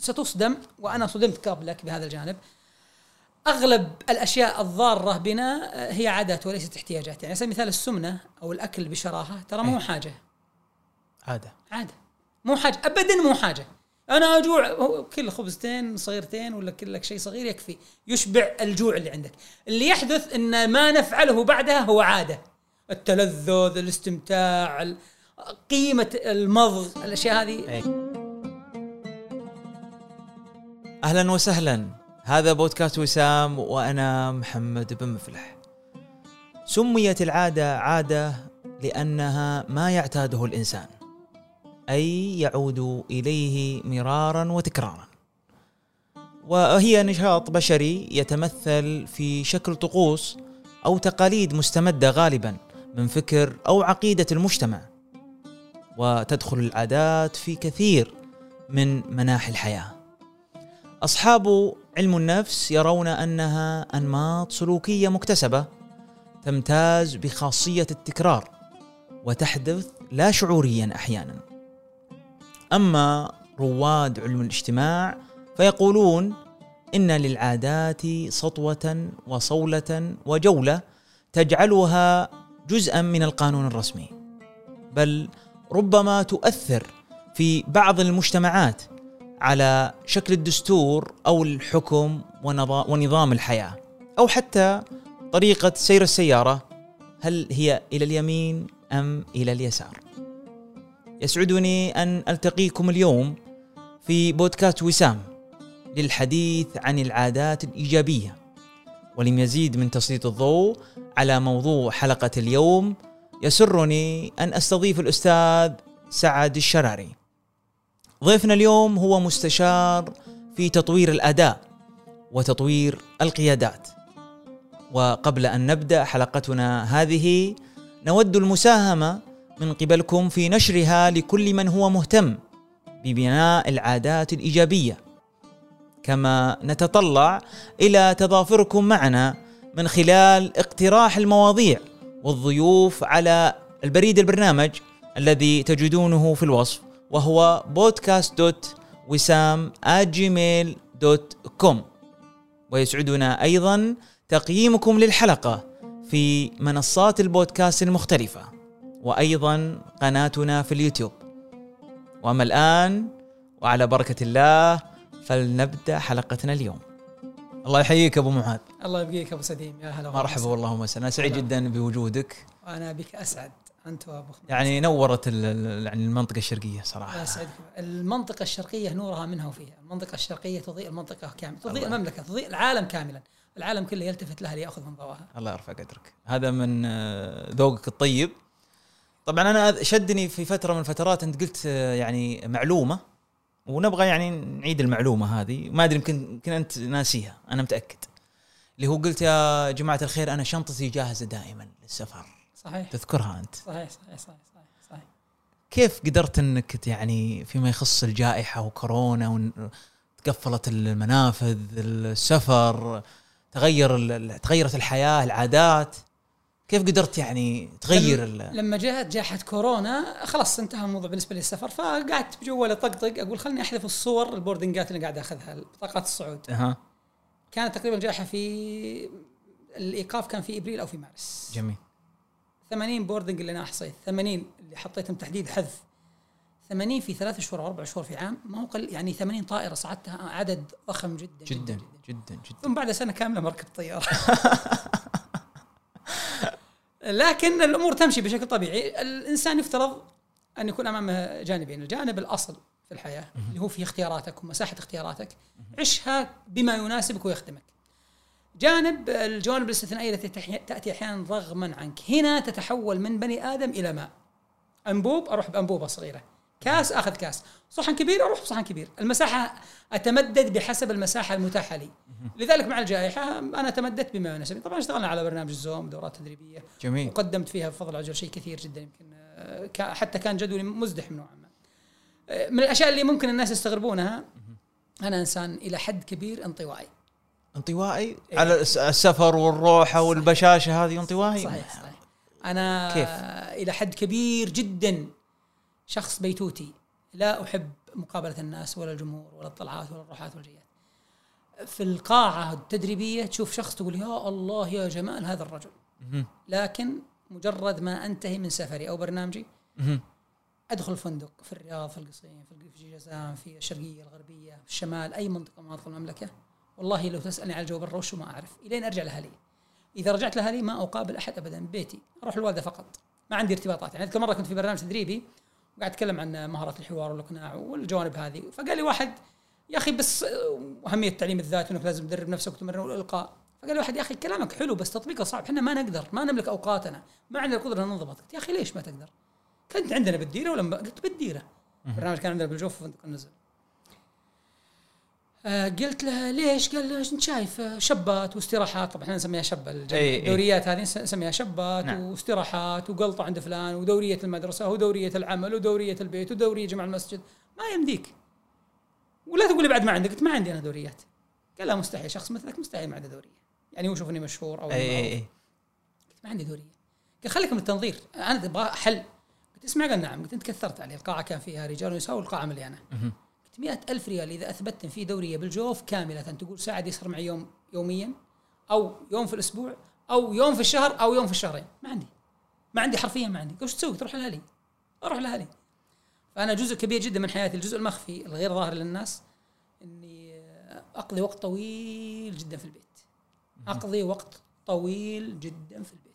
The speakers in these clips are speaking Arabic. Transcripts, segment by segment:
ستصدم وأنا صدمت قبلك بهذا الجانب. أغلب الأشياء الضارة بنا آه، هي عادات وليست احتياجات. يعني على سبيل المثال السمنة أو الأكل بشراهة ترى مو إيه. حاجة. عادة. عادة. مو حاجة ابدا مو حاجة. أنا أجوع كل خبزتين صغيرتين ولا كل لك شيء صغير يكفي يشبع الجوع اللي عندك. اللي يحدث إن ما نفعله بعدها هو عادة. التلذذ الاستمتاع ال- قيمة المضغ الأشياء هذه. إيه. أهلا وسهلا. هذا بودكاست وسام وأنا محمد بن مفلح. سميت العادة عادة لأنها ما يعتاده الإنسان أي يعود إليه مرارا وتكرارا. وهي نشاط بشري يتمثل في شكل طقوس أو تقاليد مستمدة غالبا من فكر أو عقيدة المجتمع. وتدخل العادات في كثير من مناحي الحياة. أصحاب علم النفس يرون أنها أنماط سلوكية مكتسبة تمتاز بخاصية التكرار وتحدث لا شعوريا أحيانا. أما رواد علم الاجتماع فيقولون إن للعادات سطوة وصولة وجولة تجعلها جزءا من القانون الرسمي بل ربما تؤثر في بعض المجتمعات على شكل الدستور أو الحكم ونظا- ونظام الحياة. أو حتى طريقة سير السيارة هل هي إلى اليمين أم إلى اليسار؟ يسعدني أن ألتقيكم اليوم في بودكاست وسام للحديث عن العادات الإيجابية. ولمزيد من تسليط الضوء على موضوع حلقة اليوم يسرني أن أستضيف الأستاذ سعد الشراري. ضيفنا اليوم هو مستشار في تطوير الأداء وتطوير القيادات. وقبل أن نبدأ حلقتنا هذه نود المساهمة من قبلكم في نشرها لكل من هو مهتم ببناء العادات الإيجابية. كما نتطلع إلى تضافركم معنا من خلال اقتراح المواضيع والضيوف على البريد البرنامج الذي تجدونه في الوصف. وهو podcast dot وسام Gmail dot com ويسعدنا أيضا تقييمكم للحلقة في منصات البودكاست المختلفة وأيضا قناتنا في اليوتيوب. وأما الآن وعلى بركة الله فلنبدأ حلقتنا اليوم. الله يحييك أبو معاذ. الله يبقيك أبو سديم يا هلا مرحبا والله وسهلا أنا سعيد. جدا بوجودك. أنا بك أسعد. أنت وأبو خميس يعني نورت يعني المنطقة الشرقية صراحة. الله يسعدك المنطقة الشرقية نورها منها وفيها، المنطقة الشرقية تضيء المنطقة كاملة، تضيء الله. المملكة، تضيء العالم كاملا، العالم كله يلتفت لها ليأخذ من ضوءها. الله يرفع قدرك. هذا من آه، ذوقك الطيب. طبعا أنا شدني في فترة من الفترات أنت قلت آه، يعني معلومة ونبغى يعني نعيد المعلومة هذه. ما أدري يمكن يمكن أنت ناسيها أنا متأكد. اللي هو قلت يا جماعة الخير أنا شنطتي جاهزة دائما للسفر. صحيح تذكرها أنت صحيح صحيح صحيح صحيح, صحيح. كيف قدرت إنك يعني فيما يخص الجائحة وكورونا ون- تقفلت المنافذ السفر تغير تغيرت الحياة العادات كيف قدرت يعني تغير ال- لما جاءت جائحة كورونا خلاص انتهى الموضوع بالنسبة لي السفر فقعدت بجوالي طقطق أقول خلني أحذف الصور ال boarding ات اللي قاعد أخذها بطاقات الصعود. أها كانت تقريبا جائحة في الإيقاف كان في إبريل أو في مارس. جميل 80 boarding اللي أنا احصيت 80 اللي حطيتهم تحديد حذف. 80 في ثلاث شهور أو أربع شهور في عام ما هو قل يعني 80 طائرة صعدتها عدد ضخم جدا جدا جدا جدا. ثم بعد سنة كاملة مركب طيارة. لكن الأمور تمشي بشكل طبيعي. الإنسان يفترض أن يكون امامه جانبين. الجانب الأصل في الحياة اللي هو في اختياراتك ومساحة اختياراتك عشها بما يناسبك ويخدمك. جانب الجوانب الاستثنائية التي تأتي أحيانا رغما عنك. هنا تتحول من بني آدم إلى ماء. أنبوب أروح بأنبوبة صغيرة. كاس آخذ كاس. صحن كبير أروح بصحن كبير. المساحة أتمدد بحسب المساحة المتاحة لي. لذلك مع الجائحة أنا تمددت بما يناسبني طبعا اشتغلنا على برنامج الزوم دورات تدريبية. جميل. وقدمت فيها بفضل عجل شيء كثير جدا. يمكن آه، حتى كان جدولي مزدحم نوعا ما. آه، من الأشياء اللي ممكن الناس يستغربونها أنا إنسان إلى حد كبير انطوائي. انطوائي إيه. على الس- السفر والروحه والبشاشه هذه انطوائي صحيح صحيح أنا كيف؟ إلى حد كبير جدا شخص بيتوتي لا أحب مقابلة الناس ولا الجمهور ولا الطلعات ولا الروحات والجيات في القاعة التدريبية تشوف شخص تقول يا الله يا جمال هذا الرجل. لكن مجرد ما أنتهي من سفري أو برنامجي. أدخل الفندق في الرياض في القصيم في جازان في الشرقية الغربية في الشمال أي منطقة من مناطق المملكة والله لو تسألني على برا وشو ما أعرف. إلين أرجع لاهلي إذا رجعت لاهلي ما أقابل أحد ابدا بيتي أروح الوالدة فقط. ما عندي ارتباطات. يعني أذكر مرة كنت في برنامج تدريبي وقاعد أتكلم عن مهاره الحوار والإقناع والجوانب هذه. فقال لي واحد يا أخي بس أهمية التعليم الذاتي انك لازم تدرب نفسك وتمرن والإلقاء. فقال لي واحد يا أخي كلامك حلو بس تطبيقه صعب. إحنا ما نقدر ما نملك أوقاتنا ما عندنا القدرة ننضبط قلت يا أخي ليش ما تقدر؟ كنت عندنا بالديرة ولا قلت بالديرة. برنامج كان عندنا بالجوف في فندق النزل. آه قلت له ليش؟ قال انت شايف آه، شبات واستراحات. طبعا إحنا نسميها شبة الج- إي إي. الدوريات هذه نس- نسميها شبات نعم. واستراحات وقلطة عند فلان ودورية المدرسة ودورية العمل ودورية البيت ودورية جمع المسجد. ما يمديك. ولا تقول لي بعد ما عندك قلت ما عندي أنا دوريات. قال لا مستحيل. شخص مثلك مستحيل ما عنده دورية. يعني هو يشوفني مشهور أو اي اي. اي قلت ما عندي دورية. قال خليك من التنظير. أنا أبغى حل. قلت اسمع قال نعم. قلت أنت كثرت علي. القاعة كان فيها رجال ونساء والقاعه مليانة. مهم. قلت مئة ألف ريال إذا أثبتت في دورية بالجوف كاملة تقول ساعد يسهر معي يوم يوميا أو يوم في الأسبوع أو يوم في الشهر أو يوم في الشهرين. ما عندي. ما عندي حرفيا ما عندي. وش تسوي؟ تروح لأهلي أروح لأهلي فأنا جزء كبير جدا من حياتي الجزء المخفي الغير ظاهر للناس إني أقضي وقت طويل جدا في البيت. أقضي وقت طويل جدا في البيت.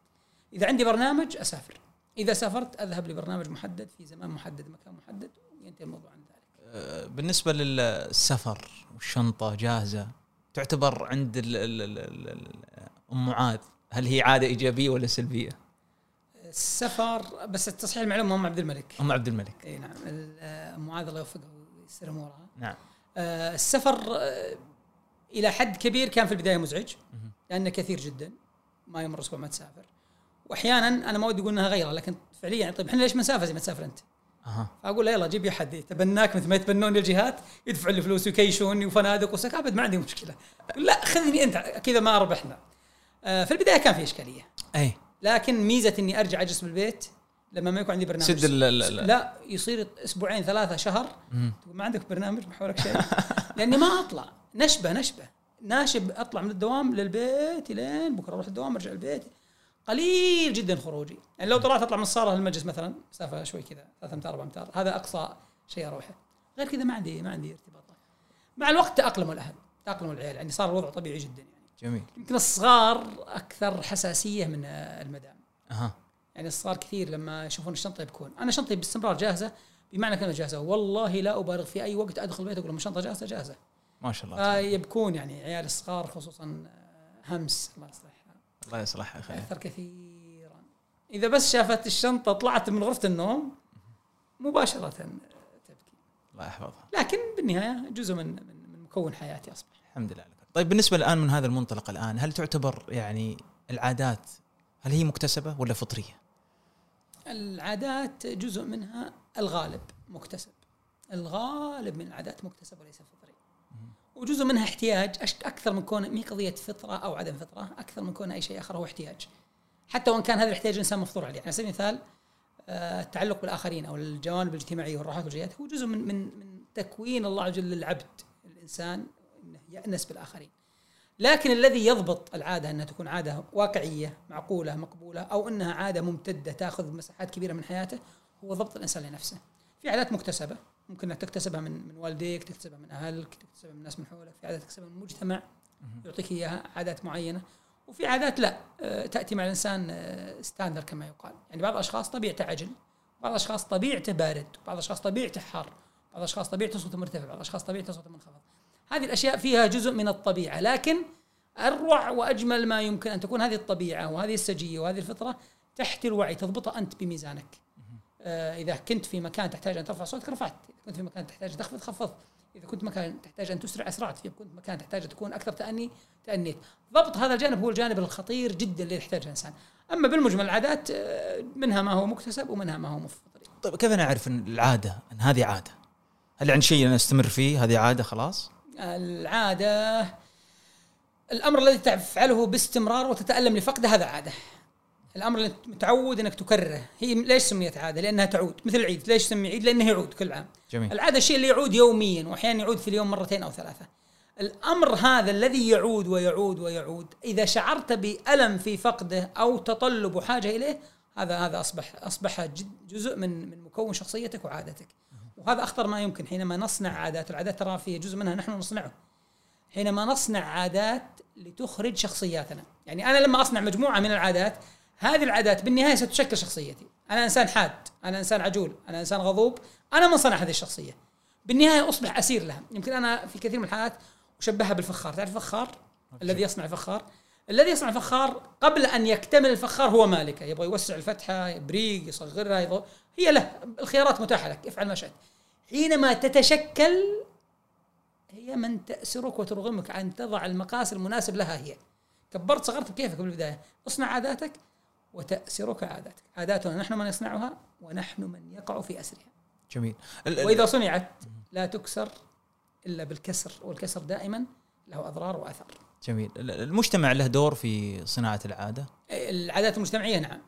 إذا عندي برنامج أسافر. إذا سافرت أذهب لبرنامج محدد في زمان محدد مكان محدد وينتهي الموضوع. بالنسبة للسفر والشنطه جاهزة تعتبر عند ال ال ال ال ال أم معاذ هل هي عادة إيجابية ولا سلبية؟ السفر بس التصحيح المعلومه أم عبد الملك أم عبد الملك إي نعم آه، معاذ الله يوفقه ويسر امورها نعم آه، السفر آه، إلى حد كبير كان في البداية مزعج. لأنه كثير جدا ما يمر أسبوع ما تسافر واحيانا أنا ما ودي أقول إنها غيرة لكن فعليا يعني طيب إحنا ليش ما نسافر زي ما تسافر أنت؟ أها. فأقول له يلا جيب حد يتبناك مثل ما يتبنوني الجهات يدفع لي فلوس ويكيشوني وفنادق وسك أبد ما عندي مشكلة. لا خذني أنت كذا ما ربحنا. آه، في البداية كان في إشكالية. أي. لكن ميزة إني أرجع أجلس بالبيت لما ما يكون عندي برنامج. سد ال- لا يصير أسبوعين ثلاثة شهر. تقول ما عندك برنامج ما حولك شيء؟ لأني ما أطلع. نشبة نشبة. ناشب أطلع من الدوام للبيت لين بكرة أروح الدوام أرجع البيت. قليل جدا خروجي. يعني لو طلعت أطلع من الصالة للمجلس مثلا مسافه شوي كذا 3 أمتار 4 أمتار هذا أقصى شيء أروحه. غير كذا ما عندي ما عندي ارتباطات مع الوقت تأقلموا الأهل تأقلموا العيال يعني صار الوضع طبيعي جدا يعني. جميل. يمكن الصغار أكثر حساسية من المدام. أها. يعني الصغار كثير لما يشوفون الشنطة يبكون. أنا شنطتي باستمرار جاهزة بمعنى كلمه جاهزة. والله لا أبالغ في أي وقت أدخل البيت أقول لهم الشنطه جاهزة؟ جاهزة. ما شاء الله فيبكون يعني عيال الصغار خصوصا همس الله يصلحها الله يصلحها خير اثر كثيرا. إذا بس شافت الشنطة طلعت من غرفة النوم مباشرة تبكي. الله يحفظها. لكن بالنهاية جزء من من مكون حياتي أصبح. الحمد لله طيب بالنسبة الآن من هذا المنطلق الآن هل تعتبر يعني العادات هل هي مكتسبة ولا فطرية؟ العادات جزء منها الغالب مكتسب. الغالب من العادات مكتسب وليس فطري وجزء منها احتياج أكثر من كون مي قضية فطرة أو عدم فطرة أكثر من كون أي شيء آخر هو احتياج. حتى وإن كان هذا الاحتياج الانسان مفطور عليه. على سبيل المثال آه، التعلق بالآخرين أو الجوانب الاجتماعية والراحات والجيات هو جزء من من من تكوين الله عز وجل للعبد الإنسان إنه يأنس بالآخرين. لكن الذي يضبط العادة أنها تكون عادة واقعية معقولة مقبولة أو أنها عادة ممتدة تأخذ مساحات كبيرة من حياته هو ضبط الإنسان لنفسه. في عادات مكتسبة. ممكن إنك تكتسبها من من والديك، تكتسبها من أهلك، تكتسبها من الناس من حولك، في عادات تكتسبها من المجتمع يعطيك إياها عادات معينة وفي عادات لا آه، تأتي مع الإنسان آه، ستاندر كما يقال، يعني بعض الأشخاص طبيعته عجل، بعض الأشخاص طبيعته بارد، بعض الأشخاص طبيعته حار، بعض الأشخاص طبيعته صوته مرتفع، بعض الأشخاص طبيعته صوته منخفض. هذه الأشياء فيها جزء من الطبيعة لكن أروع وأجمل ما يمكن أن تكون هذه الطبيعة وهذه السجية وهذه الفطرة تحت الوعي تضبطها أنت بميزانك. آه إذا كنت في مكان تحتاج أن ترفع صوتك رفعت، إذا كنت في مكان تحتاج أن تخفض خفضت، إذا كنت مكان تحتاج أن تسرع أسرعت، إذا كنت مكان تحتاج أن تكون أكثر تأني تأنيت. ضبط هذا الجانب هو الجانب الخطير جدا اللي يحتاجه الإنسان. أما بالمجمل العادات آه، منها ما هو مكتسب ومنها ما هو مفطري. طيب كيف أنا أعرف إن العادة إن هذه عادة؟ هل عن شيء أنا أستمر فيه هذه عادة خلاص؟ العادة الأمر الذي تفعله باستمرار وتتألم لفقده هذا عادة الأمر اللي متعود إنك تكرره. هي ليش سميت عادة؟ لأنها تعود. مثل العيد. ليش سمي عيد؟ لأنه يعود كل عام. جميل. العادة الشيء اللي يعود يوميا واحيانا يعود في اليوم مرتين أو ثلاثة. الأمر هذا الذي يعود ويعود ويعود إذا شعرت بألم في فقده أو تطلب وحاجه إليه هذا هذا أصبح أصبح جزء من من مكون شخصيتك وعادتك. وهذا أخطر ما يمكن. حينما نصنع عادات العادات ترى فيها جزء منها نحن نصنعه. حينما نصنع عادات لتخرج شخصياتنا. يعني أنا لما أصنع مجموعة من العادات هذه العادات بالنهاية ستشكل شخصيتي. أنا إنسان حاد أنا إنسان عجول أنا إنسان غضوب أنا من صنع هذه الشخصية. بالنهاية أصبح أسير لها. يمكن أنا في كثير من الحالات أشبهها بالفخار. تعرف الفخار؟ الذي يصنع فخار الذي يصنع فخار قبل أن يكتمل الفخار هو مالكه. يبغى يوسع الفتحة يبريق يصغرها يضو هي له. الخيارات متاحة لك. افعل ما شئت. حينما تتشكل هي من تأسرك وترغمك أن تضع المقاس المناسب لها هي. كبرت صغرت بكيفك بالبداية. اصنع عاداتك. وتأسرك عاداتك. عاداتنا نحن من يصنعها ونحن من يقع في أسرها. جميل. وإذا صنعت لا تكسر إلا بالكسر والكسر دائما له أضرار وأثر. جميل. ال- المجتمع له دور في صناعة العادة؟ العادات المجتمعية نعم.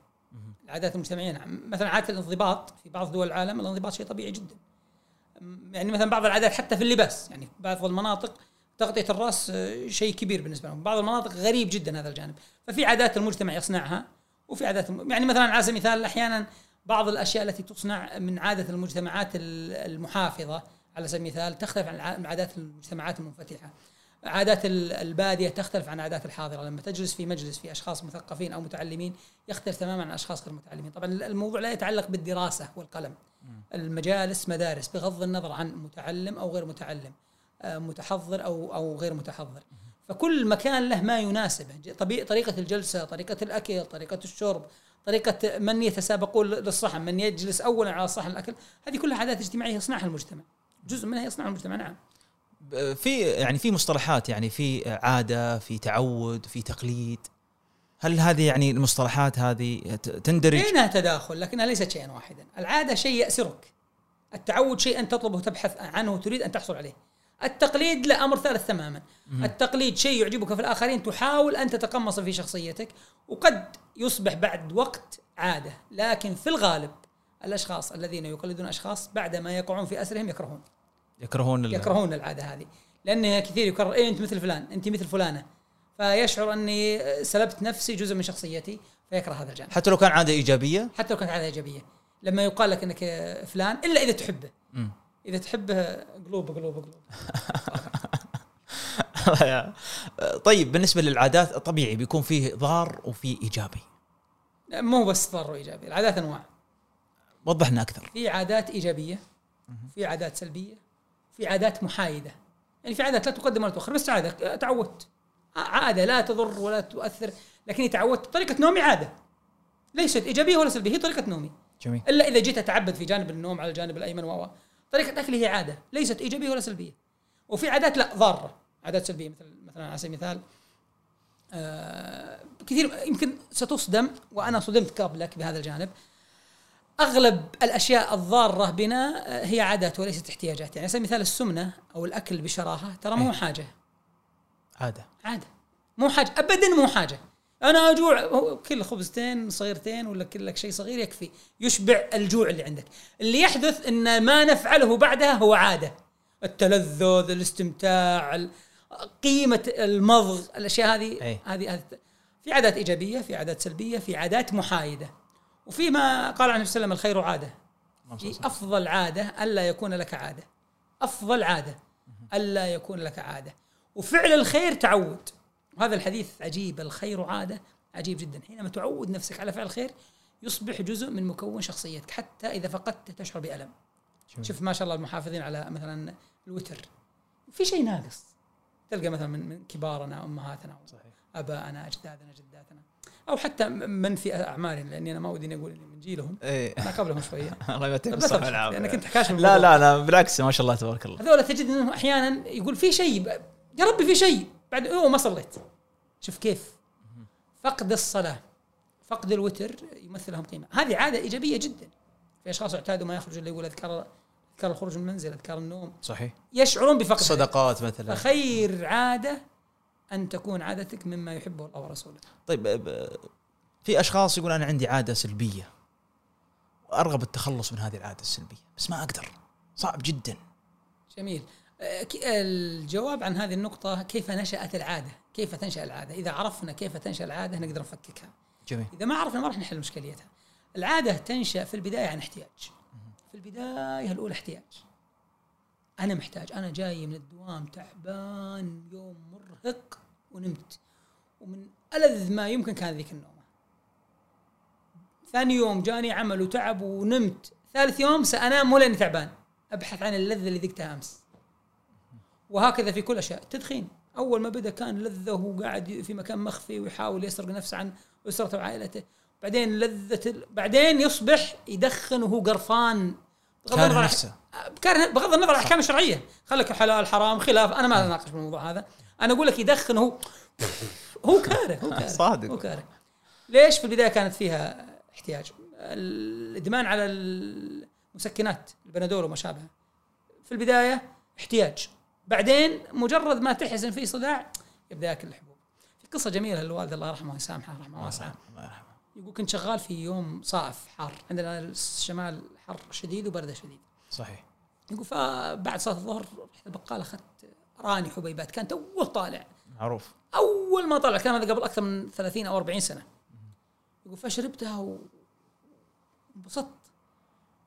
العادات المجتمعية نعم. مثلا عادة الانضباط في بعض دول العالم الانضباط شيء طبيعي جدا. يعني مثلا بعض العادات حتى في اللباس يعني بعض المناطق تغطية الرأس آه، شيء كبير بالنسبة لهم. بعض المناطق غريب جدا هذا الجانب. ففي عادات المجتمع يصنعها وفي عادات يعني مثلا على سبيل المثال أحيانا بعض الأشياء التي تصنع من عادة المجتمعات ال- المحافظة على سبيل المثال تختلف عن عادات المجتمعات المنفتحة. عادات ال- البادية تختلف عن عادات الحاضرة. لما تجلس في مجلس في أشخاص مثقفين أو متعلمين يختلف تماما عن أشخاص غير متعلمين. طبعا الموضوع لا يتعلق بالدراسة والقلم. المجالس مدارس بغض النظر عن متعلم أو غير متعلم آه، متحضر أو أو غير متحضر. فكل مكان له ما يناسبه. طريقة الجلسة طريقة الأكل طريقة الشرب طريقة من يتسابقون للصحن من يجلس أولا على صحن الأكل. هذه كلها عادات اجتماعية يصنعها المجتمع. جزء منها يصنعها المجتمع نعم. في يعني في مصطلحات يعني في عادة في تعود في تقليد. هل هذه يعني المصطلحات هذه تندرج؟ بينها تداخل لكنها ليست شيئا واحدا. العادة شيء يأسرك. التعود شيء أن تطلبه تبحث عنه وتريد أن تحصل عليه. التقليد لا أمر ثالث تماما. التقليد شيء يعجبك في الآخرين تحاول أن تتقمص في شخصيتك وقد يصبح بعد وقت عادة لكن في الغالب الأشخاص الذين يقلدون أشخاص بعدما يقعون في أسرهم يكرهون. يكرهون ال- يكرهون العادة هذه. لأن كثير يكرر إيه أنت مثل فلان أنت مثل فلانة. فيشعر أني سلبت نفسي جزء من شخصيتي فيكره هذا الجانب. حتى لو كان عادة إيجابية؟ حتى لو كانت عادة إيجابية. لما يقال لك إنك فلان إلا إذا تحبه. مم. إذا تحبه قلوب قلوب قلوب. طيب بالنسبة للعادات طبيعي بيكون فيه ضار وفيه إيجابي. مو بس ضار وإيجابي العادات أنواع. وضح لنا أكثر. في عادات إيجابية في عادات سلبية في عادات محايدة. يعني في عادات لا تقدم ولا تؤخر بس عادة تعودت. عادة لا تضر ولا تؤثر لكني تعودت طريقه نومي عادة. ليست إيجابية ولا سلبية هي طريقة نومي. جميل. إلا إذا جيت أتعبد في جانب النوم على الجانب الأيمن و طريقة اكلي هي عادة ليست إيجابية ولا سلبية. وفي عادات لا ضارة. عادات سلبية مثل مثلا على سبيل المثال آه كثير يمكن ستصدم وأنا صدمت قبلك بهذا الجانب. أغلب الأشياء الضارة بنا آه، هي عادات وليست احتياجات. يعني على سبيل المثال السمنة أو الأكل بشراهة ترى مو إيه. حاجة. عادة. عادة. مو حاجة. ابدا مو حاجة. أنا أجوع هو كل خبزتين صغيرتين ولا كل لك شيء صغير يكفي يشبع الجوع اللي عندك. اللي يحدث إن ما نفعله بعدها هو عادة. التلذذ الاستمتاع ال- قيمة المضغ الأشياء هذه أي. هذه في عادات إيجابية في عادات سلبية في عادات محايدة. وفيما قال عنه وسلم الخير عادة. في أفضل عادة ألا يكون لك عادة. أفضل عادة ألا يكون لك عادة. وفعل الخير تعود. وهذا الحديث عجيب الخير عادة عجيب جدا. حينما تعود نفسك على فعل الخير يصبح جزء من مكون شخصيتك حتى إذا فقدت تشعر بألم. جميل. شوف ما شاء الله المحافظين على مثلا الوتر. في شيء ناقص. تلقى مثلا من, من كبارنا أمهاتنا صحيح. أبائنا أجدادنا جداتنا. أو حتى من في اعمارنا لأني أنا ما ودي أقول إني من جيلهم. إيه. أنا قبلهم شوية. الله الصحة تبخس، والعافية. لأنك أنت حكاش لا. لا لا بالعكس ما شاء الله تبارك الله. هذول تجد انه أحيانا يقول في شيء يا ربي في شيء. بعد أوه ما صليت. شوف كيف. فقد الصلاة فقد الوتر يمثل لهم قيمة. هذه عادة إيجابية جدا. في أشخاص اعتادوا ما يخرجوا إلا يقول أذكار أذكار الخروج من المنزل أذكار النوم. صحيح. يشعرون بفقد صدقات مثلا. فخير عادة أن تكون عادتك مما يحبه الله ورسوله. طيب في أشخاص يقول أنا عندي عادة سلبية. وارغب التخلص من هذه العادة السلبية بس ما أقدر. صعب جدا. جميل. الجواب عن هذه النقطة كيف نشأت العادة كيف تنشأ العادة. إذا عرفنا كيف تنشأ العادة نقدر نفككها. جميل. إذا ما عرفنا ما راح نحل مشكلتها العادة تنشأ في البداية عن احتياج. في البداية الأولى احتياج. أنا محتاج أنا جاي من الدوام تعبان يوم مرهق ونمت. ومن ألذ ما يمكن كان ذيك النومة. ثاني يوم جاني عمل وتعب ونمت. ثالث يوم سأنام ولا تعبان. أبحث عن اللذة اللي ذقتها أمس. وهكذا في كل أشياء. التدخين أول ما بدأ كان لذة وهو قاعد في مكان مخفي ويحاول يسرق نفسه عن أسرته وعائلته. بعدين لذة ال... بعدين يصبح يدخن وهو قرفان. بغض كاره النظر عن- نفسه. كاره بغض النظر عن الاحكام الشرعيه خليك حلال حرام خلاف. أنا ما أناقش بالموضوع هذا. أنا أقول لك يدخن هو هو كاره هو كاره. صادق. هو كاره. ليش في البداية كانت فيها احتياج؟ الإدمان على المسكنات البنادول وما شابه. في البداية احتياج. بعدين مجرد ما تحس ان في صداع يبدأ يأكل الحبوب. في قصة جميلة للوالد الله يرحمه ويسامحه رحمه واسعه الله يرحمه يقول كنت شغال في يوم صائف حار عندنا الشمال حر شديد وبرده شديد. صحيح. يقول فبعد صلاة الظهر رحت البقالة أخذت راني حبيبات كان توه طالع. معروف. أول ما طلع كان هذا قبل أكثر من 30 أو 40 سنة. يقول فشربتها وانبسطت.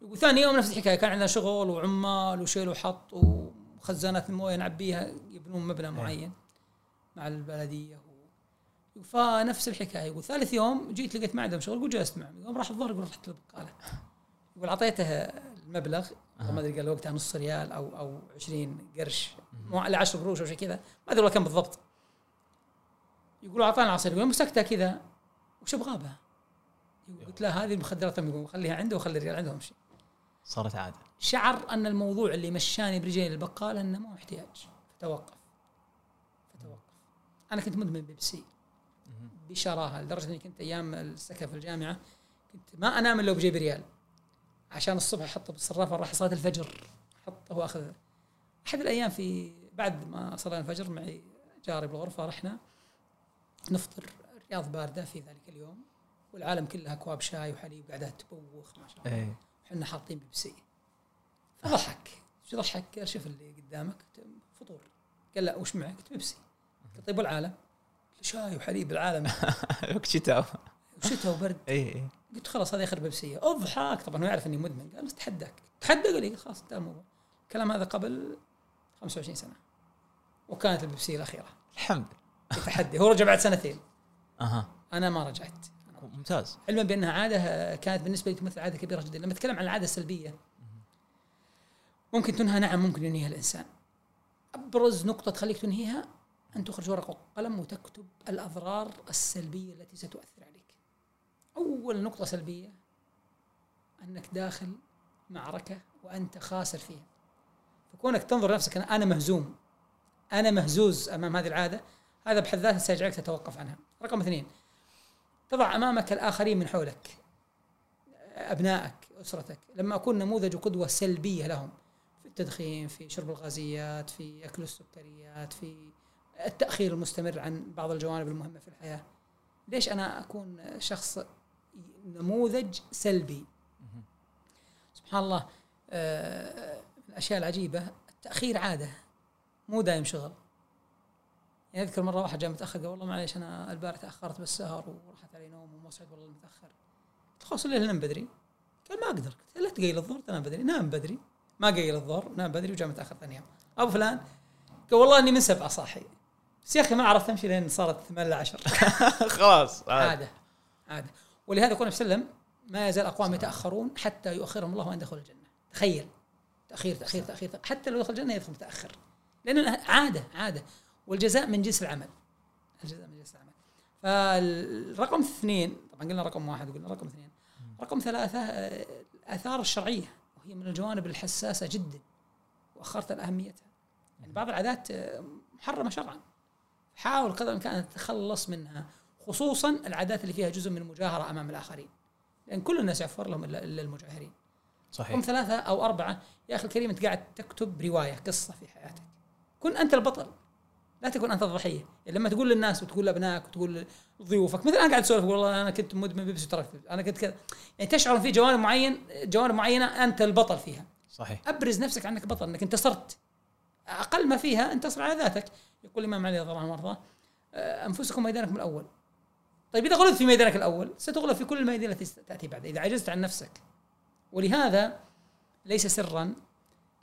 يقول ثاني يوم نفس الحكاية كان عندنا شغل وعمال وشيل وحط وخزانات المويه نعبيها يبنون مبنى معين مع البلدية و... يقول فنفس الحكاية يقول ثالث يوم جيت لقيت ما عندهم شغل يقول جلست معهم يوم راح الظهر يقول رحت البقاله يقول أعطيته المبلغ ما أدري قال وقتها نص ريال أو أو 20 قرش مو على 10 قروش أو شيء كذا ما أدري والله كم بالضبط. يقولوا اعطانا عصير يقول مسكتها كذا وش أبغى بها؟ يقول قلت له هذه المخدرات يقول خليها عنده وخلي الرجال عندهم امشي صارت عادة. شعر أن الموضوع اللي مشاني برجلي للبقاله أنه مو احتياج. فتوقف. فتوقف. أنا كنت مدمن بيبسي بشراهه لدرجة إني كنت أيام السكن في الجامعة كنت ما أنام إلا وبجيب ريال. عشان الصبح أحطه بالصرافه أروح صلاة الفجر. أحطه وأخذ. أحد الأيام في بعد ما صلينا الفجر معي جاري بالغرفة رحنا نفطر الرياض باردة في ذلك اليوم. والعالم كله أكواب شاي وحليب قاعدة تبوخ ما شاء الله. إحنا حاطين بيبسي فضحك. إيش ضحك؟ قال شوف اللي قدامك. فطور. قال لا وش معك؟ قلت بيبسي. قلت طيب والعالم؟ شاي وحليب العالم وقت شتاء. وشتاء وبرد. إيه إيه. قلت خلاص هذا يخرب بيبسية. أضحك. طبعا هو يعرف إني مدمن. قال بس تحداك. تحدى قال لي خلاص انتهى الموضوع. الكلام هذا قبل 25 سنة. وكانت البيبسية الأخيرة. الحمد لله. تحدي هو رجع بعد سنتين. أها. أنا ما رجعت. ممتاز. علما بأنها عادة كانت بالنسبة لي تمثل عادة كبيرة جدا. لما أتكلم عن العادة السلبية ممكن تنهى نعم ممكن ينهيها الإنسان. أبرز نقطة تخليك تنهيها أن تخرج ورقه وقلم وتكتب الأضرار السلبية التي ستؤثر عليك. أول نقطة سلبية أنك داخل معركة وأنت خاسر فيها. فكونك تنظر نفسك أنا- أنا مهزوم أنا مهزوز أمام هذه العادة هذا بحد ذاته سيجعلك تتوقف عنها. رقم اثنين تضع أمامك الآخرين من حولك أبنائك أسرتك. لما أكون نموذج وقدوه سلبية لهم التدخين في شرب الغازيات في أكل السكريات في التأخير المستمر عن بعض الجوانب المهمة في الحياة. ليش أنا أكون شخص نموذج سلبي؟ سبحان الله آه، من الأشياء العجيبة التأخير عادة مو دايم شغل. يعني أذكر مرة واحد جاء متأخر قال والله معليش أنا البارح تأخرت بالسهر وراحت علي نوم وما صحيت والله متأخر. قلت خلاص الليل نام بدري. قال ما أقدر. قلت لا تقيل الظهر تنام بدري. نام بدري. ما قيل الظهر نام بدري وجاء متأخر ثاني يوم. أبو فلان قال والله إني من سبعه صاحي بس يا أخي ما عرفت أمشي لين صارت 8 ل 10 خلاص عاد. عادة عادة. ولهذا يقول وسلم ما يزال أقوام يتأخرون حتى يؤخرهم الله وان يدخل الجنة. تخيل. تأخير تأخير تأخير حتى لو يدخل الجنة يدخل متأخر. لأن عادة عادة. والجزاء من جنس العمل. الجزاء من جنس العمل. فالرقم اثنين طبعا قلنا رقم واحد وقلنا رقم اثنين. رقم ثلاثة آه، الآثار الشرعية. وهي من الجوانب الحساسة جدا وأخرت أهميتها يعني بعض العادات آه، محرمة شرعا. حاول قدر الإمكان أن تتخلص منها خصوصا العادات اللي فيها جزء من المجاهرة أمام الآخرين. لأن كل الناس يغفر لهم إلا المجاهرين. صحيح. ثلاثة أو أربعة. يا أخي الكريم أنت قاعد تكتب رواية قصة في حياتك. كن أنت البطل. لا تكون أنت الضحية. يعني لما تقول للناس وتقول لأبنائك وتقول لضيوفك مثل أنا قاعد أسولف والله أنا كنت مدمن بيبسي وتركت. أنا كنت كذا. يعني تشعر في جوانب معين جوانب معينة أنت البطل فيها. صحيح. أبرز نفسك عنك بطل إنك انتصرت. أقل ما فيها انتصر على ذاتك. يقول الإمام علي رضي الله عنه وأرضاه آه، أنفسكم ميدانكم الأول. طيب إذا غلبت في ميدانك الأول ستغلب في كل الميادين التي تأتي بعد. إذا عجزت عن نفسك. ولهذا ليس سرا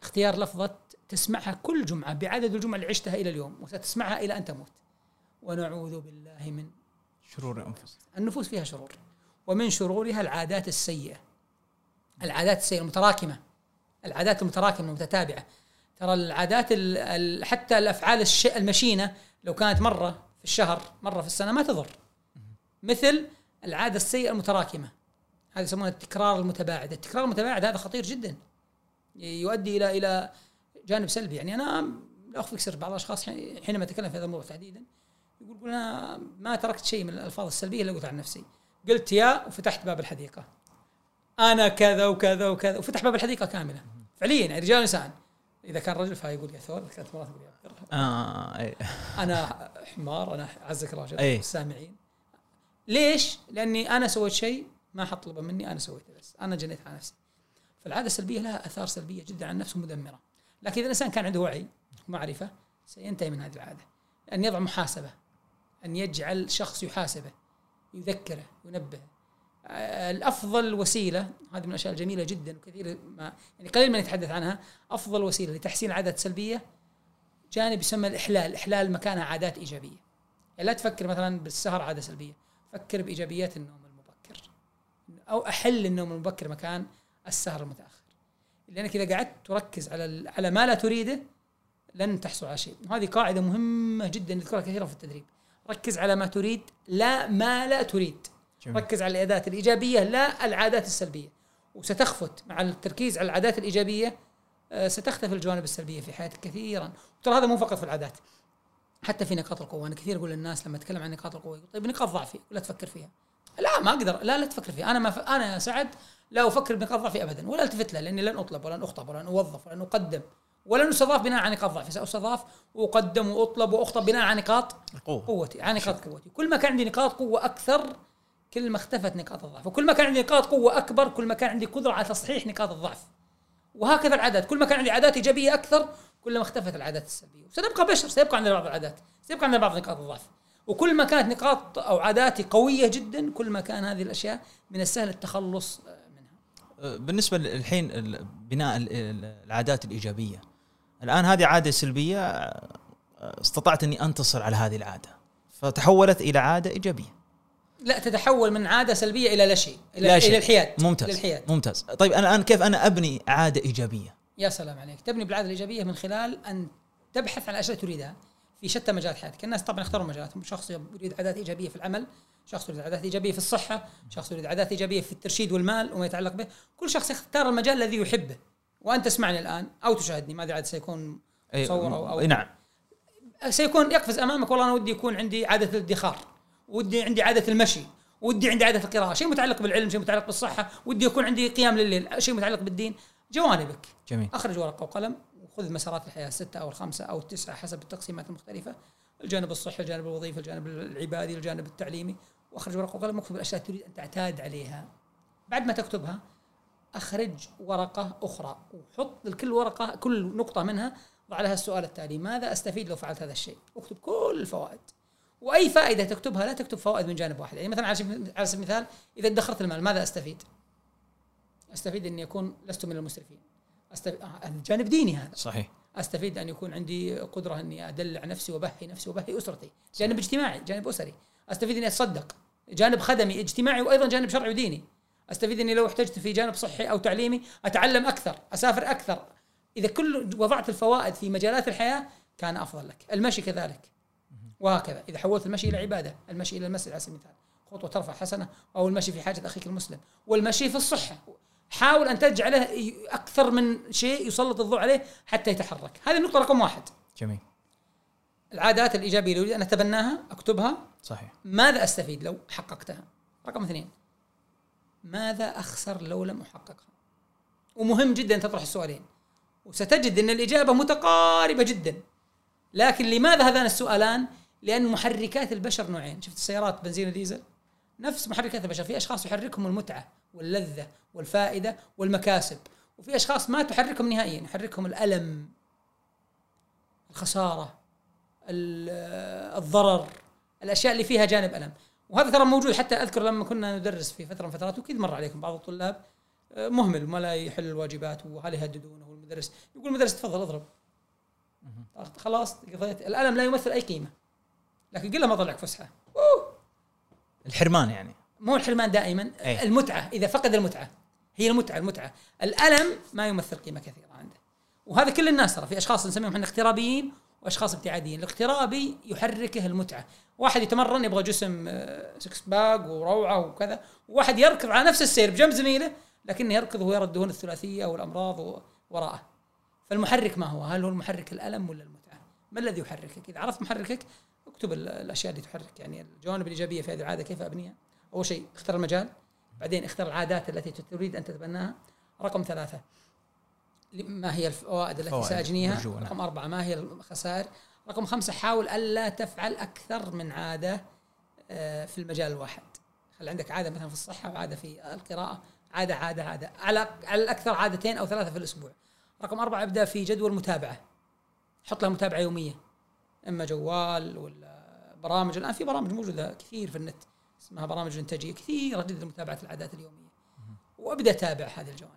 اختيار لفظة تسمعها كل جمعة بعدد الجمع اللي عشتها إلى اليوم وستسمعها إلى أن تموت. ونعوذ بالله من شرور انفس النفوس فيها شرور. ومن شرورها العادات السيئة. العادات السيئة المتراكمة. العادات المتراكمة المتتابعة. ترى العادات ال- ال- حتى الأفعال الش- المشينة لو كانت مرة في الشهر مرة في السنة ما تضر. مثل العادة السيئة المتراكمة. هذا يسمونها التكرار المتباعد. التكرار المتباعد هذا خطير جدا. يؤدي إلى إلى جانب سلبي يعني أنا لا اخفيك سر بعض الأشخاص حين- حينما أتكلم في هذا الموضوع تحديدا يقول أنا ما تركت شيء من الألفاظ السلبية إلا قلت عن نفسي. قلت يا وفتحت باب الحديقة. أنا كذا وكذا وكذا وفتح باب الحديقة كاملة. فعليا يعني رجال ونساء إذا كان رجل فيقول يا ثور كانت امرأة تقول يا آه إيه. أنا حمار أنا عزك راجل أي. السامعين ليش؟ لأني أنا سويت شيء ما حد طلبه مني أنا سويته بس. أنا جنيت على نفسي. فالعادة السلبية لها آثار سلبية جدا على النفس ومدمرة. لكن إذا الإنسان كان عنده وعي ومعرفة سينتهي من هذه العادة. أن يضع محاسبة أن يجعل شخص يحاسبه يذكره ينبه. آه، الأفضل وسيلة هذه من الأشياء الجميلة جدا وكثير ما يعني قليل من يتحدث عنها. أفضل وسيلة لتحسين العادات السلبية جانب يسمى الإحلال. إحلال مكانها عادات إيجابية. يعني لا تفكر مثلا بالسهر عادة سلبية. فكر بإيجابيات النوم المبكر. أو أحل النوم المبكر مكان السهر المتأخر. لانك اذا قعدت تركز على على ما لا تريده لن تحصل على شيء. وهذه قاعدة مهمة جدا نذكرها كثيرا في التدريب. ركز على ما تريد لا ما لا تريد. جميل. ركز على العادات الإيجابية لا العادات السلبية. وستخفت مع التركيز على العادات الإيجابية آه، ستختفي الجوانب السلبية في حياتك كثيرا. ترى هذا مو فقط في العادات حتى في نقاط القوة. أنا كثير أقول للناس لما أتكلم عن نقاط القوة طيب نقاط ضعفي ولا تفكر فيها. لا ما أقدر لا لا تفكر فيها. أنا ما ف... أنا يا سعد لا أفكر بنقاط ضعفي ابدا ولا ألتفت لها لأني لن أطلب ولن أخطب ولن أوظف ولن أقدم ولن أستضاف بناء على نقاط ضعفي. سأستضاف واقدم واطلب وأخطب بناء على نقاط قوتي على نقاط قوتي. كل ما كان عندي نقاط قوة أكثر كل ما اختفت نقاط الضعف. وكل ما كان عندي نقاط قوة أكبر كل ما كان عندي قدرة على تصحيح نقاط الضعف. وهكذا العادات. كل ما كان عندي عادات إيجابية أكثر كل ما اختفت العادات السلبية. وسنبقى بشر سيبقى عندنا بعض العادات سيبقى عندنا بعض نقاط الضعف. وكل ما كانت نقاط أو عاداتي قوية جدا كل ما كان هذه الأشياء من السهل التخلص بالنسبة الحين ال- بناء ال- ال- العادات الإيجابية. الآن هذه عادة سلبية آه، استطعت أني أنتصر على هذه العادة. فتحولت إلى عادة إيجابية. لا تتحول من عادة سلبية إلى لا شيء إلى, لا شيء. إلى الحياد. ممتاز. للحياد. ممتاز. طيب أنا الآن كيف أنا أبني عادة إيجابية؟ يا سلام عليك. تبني بالعادة الإيجابية من خلال أن تبحث عن أشياء تريدها. في شتى مجالات حياتك. الناس طبعا يختارون مجالاتهم. شخص يريد عادات إيجابية في العمل شخص يريد عادات إيجابية في الصحة شخص يريد عادات إيجابية في الترشيد والمال وما يتعلق به. كل شخص يختار المجال الذي يحبه. وأنت تسمعني الآن أو تشاهدني ماذا عاد سيكون مصور أو- أو- نعم. سيكون يقفز أمامك. والله أنا ودي يكون عندي عادة الادخار ودي عندي عادة المشي ودي عندي عادة القراءة. شيء متعلق بالعلم شيء متعلق بالصحة ودي يكون عندي قيام لليل شيء متعلق بالدين. جوانبك. جميل. أخرج ورقة وقلم. وخذ مسارات الحياة السته أو الخمسه أو التسعه حسب التقسيمات المختلفة الجانب الصحي الجانب الوظيفي الجانب العبادي الجانب التعليمي. وأخرج ورقة وقلم واكتب الأشياء تريد أن تعتاد عليها. بعد ما تكتبها أخرج ورقة أخرى وحط لكل ورقة كل نقطة منها ضع لها السؤال التالي. ماذا أستفيد لو فعلت هذا الشيء؟ اكتب كل الفوائد وأي فائدة تكتبها لا تكتب فوائد من جانب واحد. يعني مثلا على سبيل المثال إذا ادخرت المال ماذا أستفيد؟ أستفيد اني اكون لست من المسرفين. استفيد آه هذا جانب ديني هذا. صحيح. أستفيد أن يكون عندي قدرة أني ادلع نفسي وبهي نفسي وبهي أسرتي. جانب اجتماعي جانب أسري. أستفيد أني أتصدق. جانب خدمي اجتماعي وأيضا جانب شرعي وديني. أستفيد أني لو احتجت في جانب صحي أو تعليمي أتعلم أكثر أسافر أكثر. إذا كل وضعت الفوائد في مجالات الحياة كان أفضل لك. المشي كذلك. وهكذا. إذا حولت المشي إلى عبادة المشي إلى المسجد على سبيل المثال. خطوة ترفع حسنة أو المشي في حاجة أخيك المسلم. والمشي في الصحة. حاول أن تجعله أكثر من شيء يسلط الضوء عليه حتى يتحرك. هذه النقطة رقم واحد. جميل. العادات الإيجابية اللي أريد أن أتبناها أكتبها. صحيح. ماذا أستفيد لو حققتها؟ رقم اثنين. ماذا أخسر لو لم أحققها؟ ومهم جدا تطرح السؤالين. وستجد أن الإجابة متقاربة جدا. لكن لماذا هذان السؤالان؟ لأن محركات البشر نوعين. شفت السيارات بنزين وديزل؟ نفس محركات البشر. في أشخاص يحركهم المتعة. واللذة والفائدة والمكاسب. وفي أشخاص ما تحركهم نهائيا يحركهم الألم الخسارة ال- الضرر الأشياء اللي فيها جانب ألم. وهذا ترى موجود حتى أذكر لما كنا ندرس في فترة من فترات واكيد مر عليكم بعض الطلاب آه، مهمل ما لا يحل الواجبات وهل يهددونه والمدرس. يقول المدرس تفضل اضرب. خلاص قضيت. الألم لا يمثل أي قيمة لكن قل له ما طلعك فسحة. الحرمان يعني. مو الحرمان دائما أي. المتعة إذا فقد المتعة. هي المتعة المتعة. الألم ما يمثل قيمة كثيرة عنده. وهذا كل الناس ترى في أشخاص نسميهم إحنا اغترابيين وأشخاص ابتعاديين. الاغترابي يحركه المتعة. واحد يتمرن يبغى جسم آه، six pack وروعة وكذا. وواحد يركض على نفس السير بجنب زميله لكنه يركض وهو يرى الدهون الثلاثية والأمراض وراءه. فالمحرك ما هو؟ هل هو المحرك الألم ولا المتعة؟ ما الذي يحركك؟ إذا عرفت محركك اكتب ال- الأشياء اللي تحرك. يعني الجوانب الإيجابية في هذه العادة كيف أبنيها؟ أول شيء اختر المجال بعدين اختر العادات التي تريد أن تتبناها. رقم ثلاثة ما هي الفوائد التي سأجنيها؟ نعم. رقم أربعة ما هي الخسائر؟ رقم خمسة حاول ألا تفعل أكثر من عادة آه، في المجال الواحد. خلي عندك عادة مثلا في الصحة وعادة في القراءة عادة عادة عادة. على على الأكثر عادتين أو ثلاثة في الأسبوع. رقم أربعة ابدأ في جدول متابعة. حط لها متابعة يومية إما جوال ولا برامج. الآن في برامج موجودة كثير في النت. اسمها برامج إنتاجية كثيرة جدا لمتابعة العادات اليومية. وأبدأ تابع هذه الجوانب.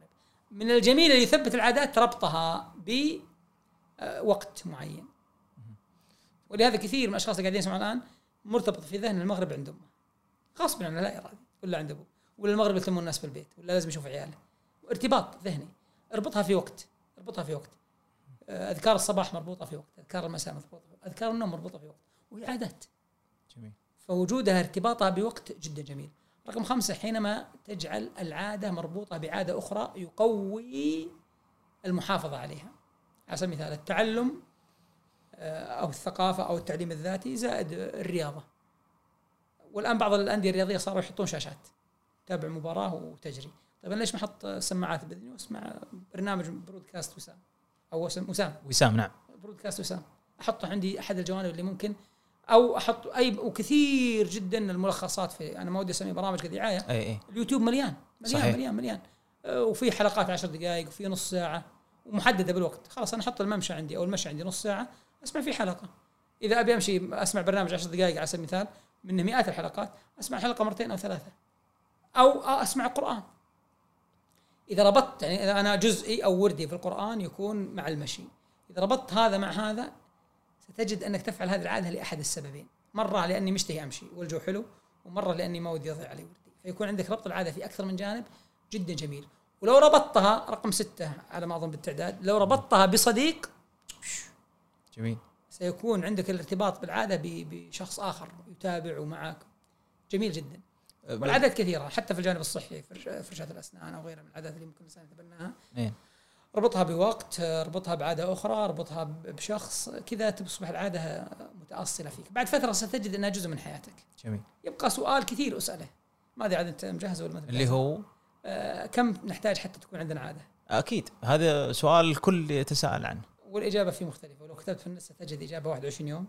من الجميل اللي يثبت العادات ربطها بوقت معين. ولهذا كثير من الأشخاص اللي قاعدين يسمعون الآن مرتبط في ذهن المغرب عند أمه. غصبا عنه لا ارادي ولا عند أبوه ولا المغرب يلتمون الناس في البيت ولا لازم يشوف عياله. ارتباط ذهني. اربطها في وقت اربطها في وقت. آه، أذكار الصباح مربوطة في وقت أذكار المساء مربوطة في وقت أذكار النوم مربوطة في وقت. وهي عادات. فوجودها ارتباطها بوقت جدا جميل. رقم خمسة حينما تجعل العادة مربوطة بعادة أخرى يقوي المحافظة عليها. على سبيل المثال التعلم آه، أو الثقافة أو التعليم الذاتي زائد الرياضة. والآن بعض الأندية الرياضية صاروا يحطون شاشات تابع مباراة وتجري. طيب أنا ليش ما أحط سماعات بإذني وأسمع برنامج برودكاست وسام أو وسام وسام. وسام نعم. برودكاست وسام. أحطه عندي أحد الجوانب اللي ممكن أو أحط أي وكثير جدا الملخصات في أنا ما ودي اسميه برامج كدعايه أي أي. اليوتيوب مليان مليان صحيح. مليان مليان. آه، وفي حلقات عشر دقائق وفي نص ساعة ومحددة بالوقت. خلاص أنا أحط الممشى عندي أو المشي عندي نص ساعة أسمع فيه حلقة. إذا أبي أمشي أسمع برنامج عشر دقائق على سبيل المثال منه مئات الحلقات أسمع حلقة مرتين أو ثلاثة. أو أسمع قرآن. إذا ربطت يعني إذا أنا جزئي أو وردي في القرآن يكون مع المشي. إذا ربطت هذا مع هذا ستجد أنك تفعل هذه العادة لأحد السببين. مرة لأني مشتهي أمشي والجو حلو ومرة لأني ما ودي يضيع علي وردي. فيكون عندك ربط العادة في أكثر من جانب جدا جميل. ولو ربطتها رقم ستة على ما أظن بالتعداد لو ربطتها بصديق جميل. سيكون عندك الارتباط بالعادة بشخص آخر يتابع ومعك جميل جدا. والعادات كثيرة حتى في الجانب الصحي فرش- فرشاة الأسنان أو غيرها من العادات اللي ممكن الإنسان يتبناها. إيه. ربطها بوقت ربطها بعادة أخرى ربطها بشخص كذا تصبح العادة متأصلة فيك. بعد فترة ستجد إنها جزء من حياتك. جميل. يبقى سؤال كثير أسأله. ما أدري عاد أنت مجهز ولا ما أنت اللي؟ هو؟ آه كم نحتاج حتى تكون عندنا عادة؟ أكيد. هذا سؤال الكل يتساءل عنه. والإجابة فيه مختلفة. ولو كتبت في النت ستجد إجابة 21 يوم.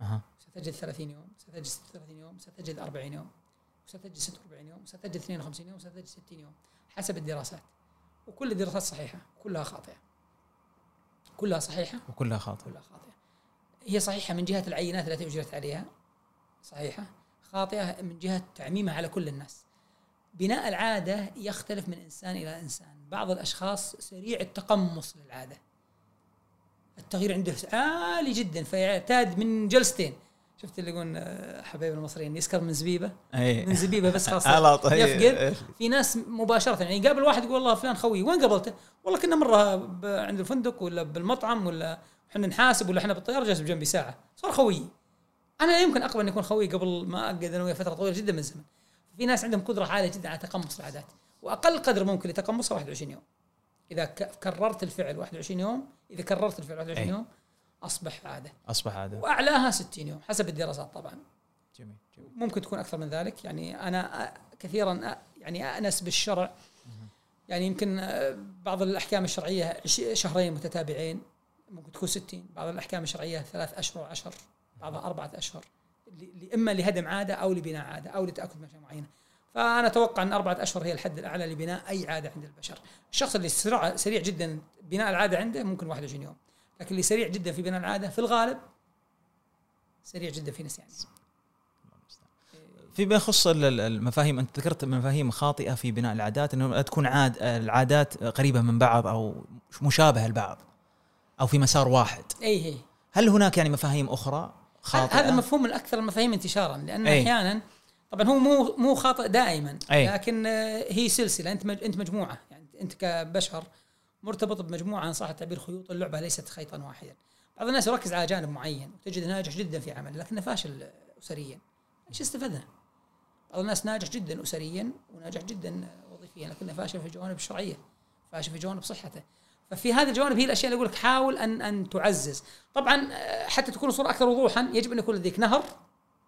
أها. ستجد 30 يوم. ستجد 36 يوم. ستجد 40 يوم. وستجد 46 يوم. وستجد 52 يوم. وستجد 60 يوم. حسب الدراسات. وكل الدراسات صحيحة كلها خاطئة. كلها صحيحة؟ وكلها خاطئة. كلها خاطئة. هي صحيحة من جهة العينات التي اجرت عليها؟ صحيحة. خاطئة من جهة تعميمها على كل الناس. بناء العادة يختلف من إنسان إلى إنسان. بعض الأشخاص سريع التقمص للعادة. التغيير عنده عالي جدا فيعتاد من جلستين. شفت اللي يقولون آه، حبايبنا المصريين يسكر من زبيبة. اي من زبيبة بس خلاص. يفقد. في ناس مباشرة يعني يقابل واحد يقول والله فلان خوي وين قابلته؟ والله كنا مرة عند الفندق ولا بالمطعم ولا إحنا نحاسب ولا إحنا بالطيارة جالس بجنبي ساعة. صار خوي. أنا لا يمكن أقبل ان يكون خوي قبل ما أقعد أنا وياه فترة طويلة جدا من الزمن. في ناس عندهم قدرة عالية جدا على تقمص العادات. وأقل قدر ممكن لتقمصها 21 يوم. إذا كررت الفعل 21 يوم إذا كررت الفعل 21 أي. يوم أصبح عادة. أصبح هذا وأعلاها 60 يوم حسب الدراسات طبعا. جميل جميل. ممكن تكون أكثر من ذلك. يعني أنا كثيرا يعني أنس بالشرع. يعني يمكن بعض الأحكام الشرعية شهرين متتابعين. ممكن تكون 60 بعض الأحكام الشرعية ثلاث أشهر وعشر. بعضها أربعة أشهر. إما لهدم عادة أو لبناء عادة أو لتأكد من معينة. فأنا أتوقع أن أربعة أشهر هي الحد الأعلى لبناء أي عادة عند البشر. الشخص اللي سرع سريع جدا بناء العادة عنده ممكن 21 يوم. لكن اللي سريع جدا في بناء العادة في الغالب سريع جدا في نسيان فيما يخص ال- ال- المفاهيم أنت ذكرت مفاهيم خاطئة في بناء العادات إنه تكون عاد العادات قريبة من بعض أو مشابهة لبعض أو في مسار واحد اي هي هل هناك يعني مفاهيم أخرى خاطئة هذا المفهوم من أكثر المفاهيم انتشارا لأن أي. أحيانا طبعا هو مو مو خاطئ دائما أي. لكن آه، هي سلسلة أنت أنت مجموعة يعني أنت كبشر مرتبط بمجموعة ان صح التعبير خيوط اللعبة ليست خيطا واحدا. بعض الناس يركز على جانب معين وتجد ناجح جدا في عمل لكنه فاشل اسريا. إيش استفدنا؟ بعض الناس ناجح جدا اسريا وناجح جدا وظيفيا لكنه فاشل في الجوانب الشرعيه فاشل في جوانب صحته. ففي هذه الجوانب هي الأشياء اللي أقول لك حاول ان أن تعزز. طبعا آه، حتى تكون الصورة أكثر وضوحا يجب أن يكون لديك نهر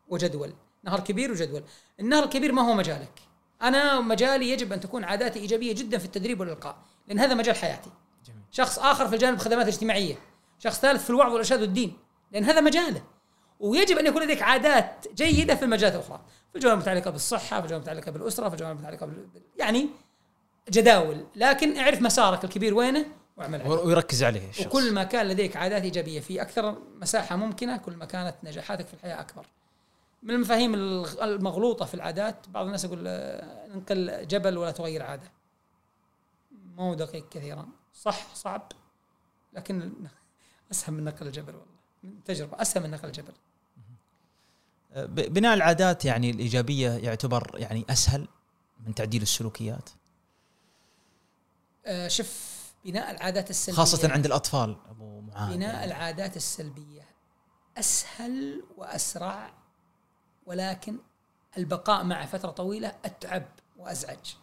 وجدول. نهر كبير وجدول. النهر الكبير ما هو مجالك؟ أنا مجالي يجب أن تكون عاداتي إيجابية جدا في التدريب والإلقاء. لأن هذا مجال حياتي. جميل. شخص آخر في الجانب الخدمات الاجتماعية. شخص ثالث في الوعظ والارشاد والدين. لأن هذا مجاله. ويجب أن يكون لديك عادات جيدة في المجالات الأخرى. في الجوانب المتعلقه بالصحة في الجوانب المتعلقه بالأسرة في الجوانب المتعلقه بال... يعني جداول. لكن اعرف مسارك الكبير وينه واعمل عليه. ويركز عليه الشخص. وكل ما كان لديك عادات إيجابية في أكثر مساحة ممكنة كل ما كانت نجاحاتك في الحياة أكبر. من المفاهيم المغلوطة في العادات بعض الناس يقول آه، انقل جبل ولا تغير عادة. ما هو دقيق كثيرا. صح صعب لكن اسهل من نقل الجبل والله. من تجربة اسهل من نقل الجبل. ب- بناء العادات يعني الإيجابية يعتبر يعني أسهل من تعديل السلوكيات؟ آه، شوف بناء العادات السلبية. خاصة عند الأطفال أبو معاذ. بناء يعني. العادات السلبية أسهل وأسرع ولكن البقاء معه فترة طويلة أتعب وأزعج.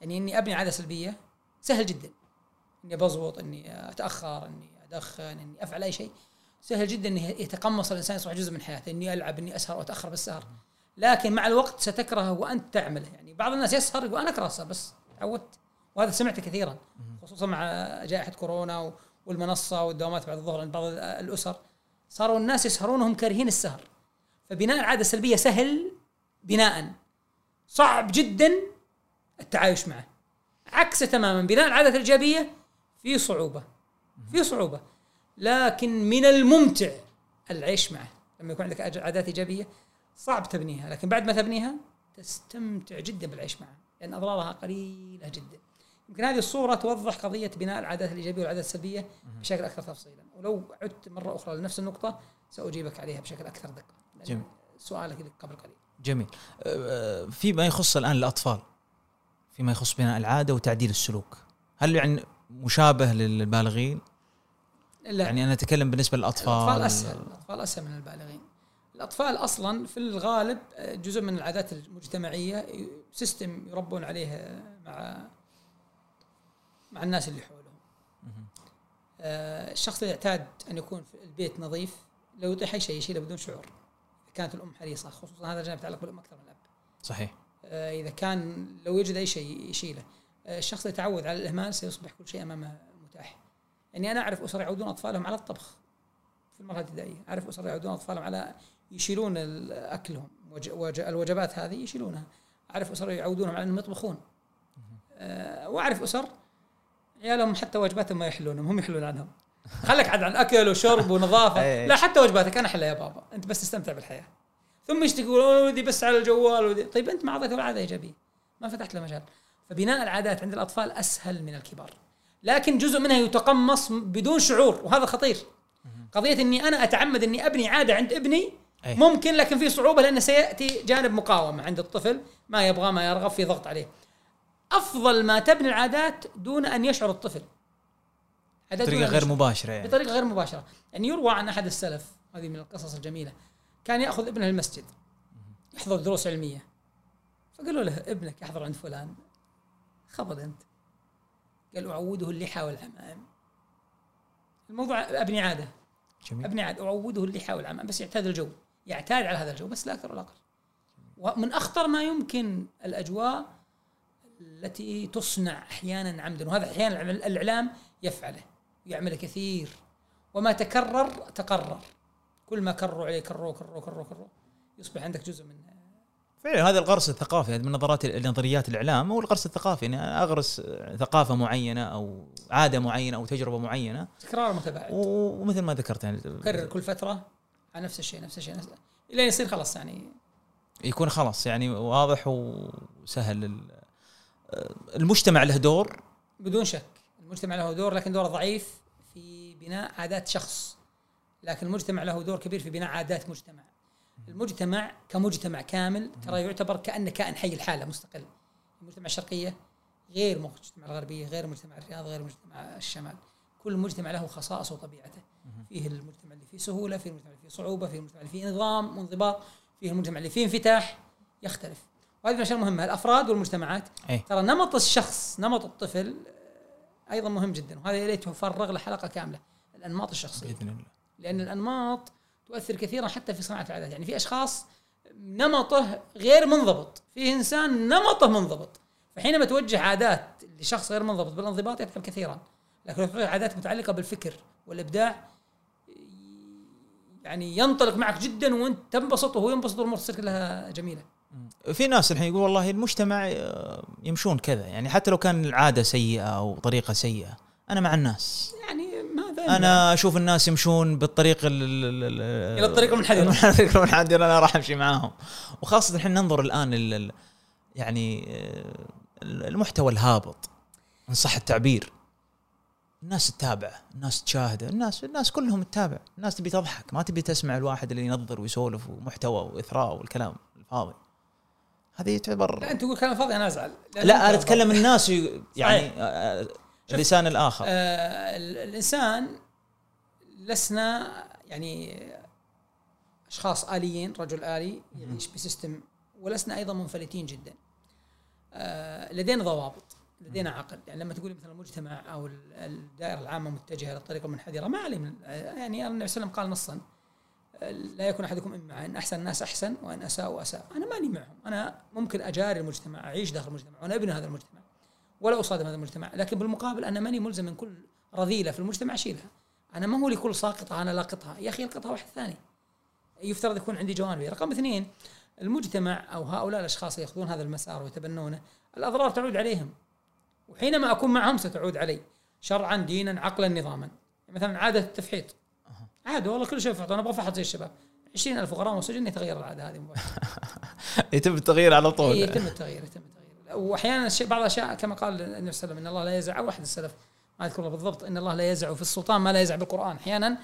يعني إني أبني عادة سلبية سهل جدا. إني بزبط إني أتأخر إني أدخن إني أفعل أي شيء. سهل جدا إني يتقمص الإنسان يصبح جزء من حياته إني ألعب إني أسهر وأتأخر بالسهر لكن مع الوقت ستكرهه وأنت تعمله. يعني بعض الناس يسهر يقول أنا أكره السهر بس تعودت. وهذا سمعته كثيرا خصوصا مع جائحة كورونا و- والمنصة والدوامات بعد الظهر عند بعض ال- الأسر. صاروا الناس يسهرون وهم كارهين السهر. فبناء العادة السلبية سهل بناء. صعب جدا التعايش معه. عكسه تماما. بناء العادة الإيجابية في صعوبة في صعوبة. لكن من الممتع العيش معه. لما يكون عندك عادات إيجابية صعب تبنيها. لكن بعد ما تبنيها تستمتع جدا بالعيش معها لأن أضرارها قليلة جدا. يمكن هذه الصورة توضح قضية بناء العادات الإيجابية والعادات السلبية بشكل أكثر تفصيلا. ولو عدت مرة أخرى لنفس النقطة سأجيبك عليها بشكل أكثر دقة. لأن جميل. سؤالك قبل قليل. جميل. أه، فيما يخص الآن الأطفال. فيما يخص بناء العادة وتعديل السلوك. هل يعني مشابه للبالغين؟ لا. يعني أنا أتكلم بالنسبة للأطفال. الأطفال أسهل. الأطفال أسهل من البالغين. الأطفال أصلا في الغالب آه، جزء من العادات المجتمعية ي- سيستم يربون عليه مع مع الناس اللي حولهم. آه، الشخص اللي يعتاد أن يكون في البيت نظيف لو يطيح أي شيء يشيله بدون شعور. كانت الأم حريصة خصوصا هذا الجانب يتعلق بالأم أكثر من الأب. صحيح. إذا كان لو يجد أي شيء يشيله. آه، الشخص يتعود على الإهمال سيصبح كل شيء أمامه متاح. يعني أنا أعرف أسر يعودون أطفالهم على الطبخ في المرحلة الابتدائية. أعرف أسر يعودون أطفالهم على يشيلون اكلهم وج- وج- الوجبات هذه يشيلونها. أعرف أسر يعودونهم على إنهم يطبخون. آه، وأعرف أسر عيالهم حتى وجباتهم ما يحلونهم هم يحلون عنهم. خليك عاد عن أكل وشرب ونظافة. أي. لا حتى وجباتك. أنا أحلها يا بابا. أنت بس تستمتع بالحياة. ثم يشتكي يقول "أوه، ودي بس على الجوال ودي. طيب أنت ما اعطيته عاده إيجابية. ما فتحت له مجال. فبناء العادات عند الأطفال أسهل من الكبار. لكن جزء منها يتقمص بدون شعور وهذا خطير. قضية إني أنا أتعمد إني أبني عادة عند ابني أي. ممكن لكن في صعوبة لأن سيأتي جانب مقاومة عند الطفل ما يبغى ما يرغب في ضغط عليه. أفضل ما تبني العادات دون أن يشعر الطفل. بطريقة غير. مباشرة يعني. بطريقة غير مباشرة. يعني يروى عن أحد السلف هذه من القصص الجميلة. كان يأخذ ابنه المسجد يحضر دروس علمية. فقالوا له ابنك يحضر عند فلان خبر أنت. قال أعوده اللحى والعمام الموضوع أبني عادة. جميل. أبني عادة أعوده اللحى والعمام بس يعتاد الجو يعتاد على هذا الجو بس لا أكثر ولا أقل. ومن أخطر ما يمكن الأجواء التي تصنع أحيانا عمدا وهذا أحيانا الإعلام يفعله يعمله كثير. وما تكرر تقرر. كل ما كرروا عليه كرروا كرروا كرروا كرروا يصبح عندك جزء من فعلا هذا الغرس الثقافي من نظرات نظريات الإعلام هو الغرس الثقافي اني يعني أغرس ثقافة معينة أو عادة معينة أو تجربة معينة. تكرار متباعد. ومثل ما ذكرت يعني كرر كل فترة على نفس الشيء نفس الشيء نفس الين يصير خلاص يعني. يكون خلاص يعني واضح وسهل المجتمع له دور. بدون شك المجتمع له دور لكن دوره ضعيف في بناء عادات شخص. لكن المجتمع له دور كبير في بناء عادات مجتمع. المجتمع كمجتمع كامل ترى يعتبر كأنه كائن حي الحاله مستقل. المجتمع الشرقية غير مجتمع الغربية غير مجتمع الرياض غير مجتمع الشمال. كل مجتمع له خصائصه وطبيعته. فيه المجتمع اللي فيه سهولة فيه المجتمع اللي فيه صعوبة فيه المجتمع اللي فيه نظام وانضباط فيه المجتمع اللي فيه انفتاح. يختلف. وهذه من الأشياء المهمه الأفراد والمجتمعات أي. ترى نمط الشخص نمط الطفل أيضا مهم جدا. وهذا يا ريت يفرغ له حلقه كاملة. الأنماط الشخصية. بإذن الله. لأن الأنماط تؤثر كثيرا حتى في صناعة العادات. يعني في أشخاص نمطه غير منضبط في إنسان نمطه منضبط فحينما توجه عادات لشخص غير منضبط بالانضباط يتعب كثيرا. لكن لو عادات متعلقة بالفكر والإبداع يعني ينطلق معك جدا وأنت تنبسط وهو ينبسط والأمور تصير كلها جميلة. في ناس الحين يقول والله المجتمع آه، يمشون كذا. يعني حتى لو كان العادة سيئة أو طريقة سيئة أنا مع الناس. يعني أنا أشوف الناس يمشون بالطريق إلى الطريق المنحدر الطريق المنحدر أنا راح أمشي معاهم. وخاصة الحين ننظر الآن يعني آه، المحتوى الهابط إن صح التعبير. الناس تتابع الناس تشاهده الناس الناس كلهم تتابع. الناس تبي تضحك ما تبي تسمع الواحد اللي ينظر ويسولف ومحتوى وإثراء والكلام الفاضي. هذه تعتبر لا أنت تقول كلام فاضي أنا أزعل. لا أنا أتكلم الناس يعني اللسان الآخر. آه الإنسان لسنا يعني أشخاص آليين رجل آلي يعيش بسيستم ولسنا أيضا منفلتين جدا. آه لدينا ضوابط لدينا عقل. يعني لما تقولي مثلا المجتمع أو الدائرة العامة متجهة للطريقه المنحدرة ما عليه من يعني النبي صلى الله عليه وسلم قال نصا لا يكون أحدكم إما أن أحسن الناس أحسن وأن اساءوا اساء أنا ماني معهم. أنا ممكن أجاري المجتمع أعيش داخل المجتمع وأنا ابن هذا المجتمع. ولا أصادم هذا المجتمع. لكن بالمقابل أنا ماني ملزم من كل رذيلة في المجتمع أشيلها. أنا ما هو لكل ساقطة أنا لاقطها يا أخي القطها واحد ثاني. يفترض يكون عندي جوانبي. رقم اثنين المجتمع أو هؤلاء الأشخاص يأخذون هذا المسار ويتبنونه الأضرار تعود عليهم. وحينما أكون معهم ستعود علي شرعا دينا عقلا نظاما. مثلا عادة التفحيط. عادي والله كل شيء فحط أنا أبغى فحط زي الشباب. 20000 غرامة وسجن يتغير العادة هذه يتم التغيير على طول. يتم التغيير يتم التغيير. وأحيانا الشيء بعض الأشياء كما قال النبي صلى الله عليه وسلم إن الله لا يزع واحد السلف ما اذكر بالضبط إن الله لا يزع في السلطان ما لا يزع بالقرآن. أحيانا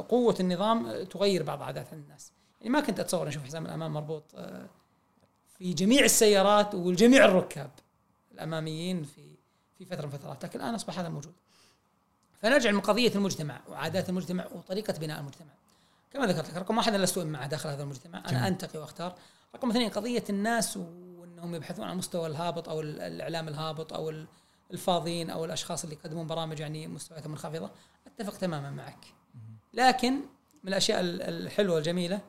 قوة النظام تغير بعض عادات الناس. يعني ما كنت أتصور أشوف حزام الأمام مربوط آه، في جميع السيارات والجميع الركاب الأماميين في في فترة من الفترات لكن الآن أصبح هذا موجود. فنرجع من قضيه المجتمع وعادات المجتمع وطريقة بناء المجتمع. كما ذكرت لك رقم واحد أنا لست مع داخل هذا المجتمع أنا. أنتقي وأختار. رقم اثنين قضية الناس وانهم يبحثون عن المستوى الهابط أو الإعلام الهابط أو الفاضيين أو الأشخاص اللي يقدمون برامج يعني مستوياتهم منخفضة. أتفق تماما معك. لكن من الأشياء الحلوة الجميله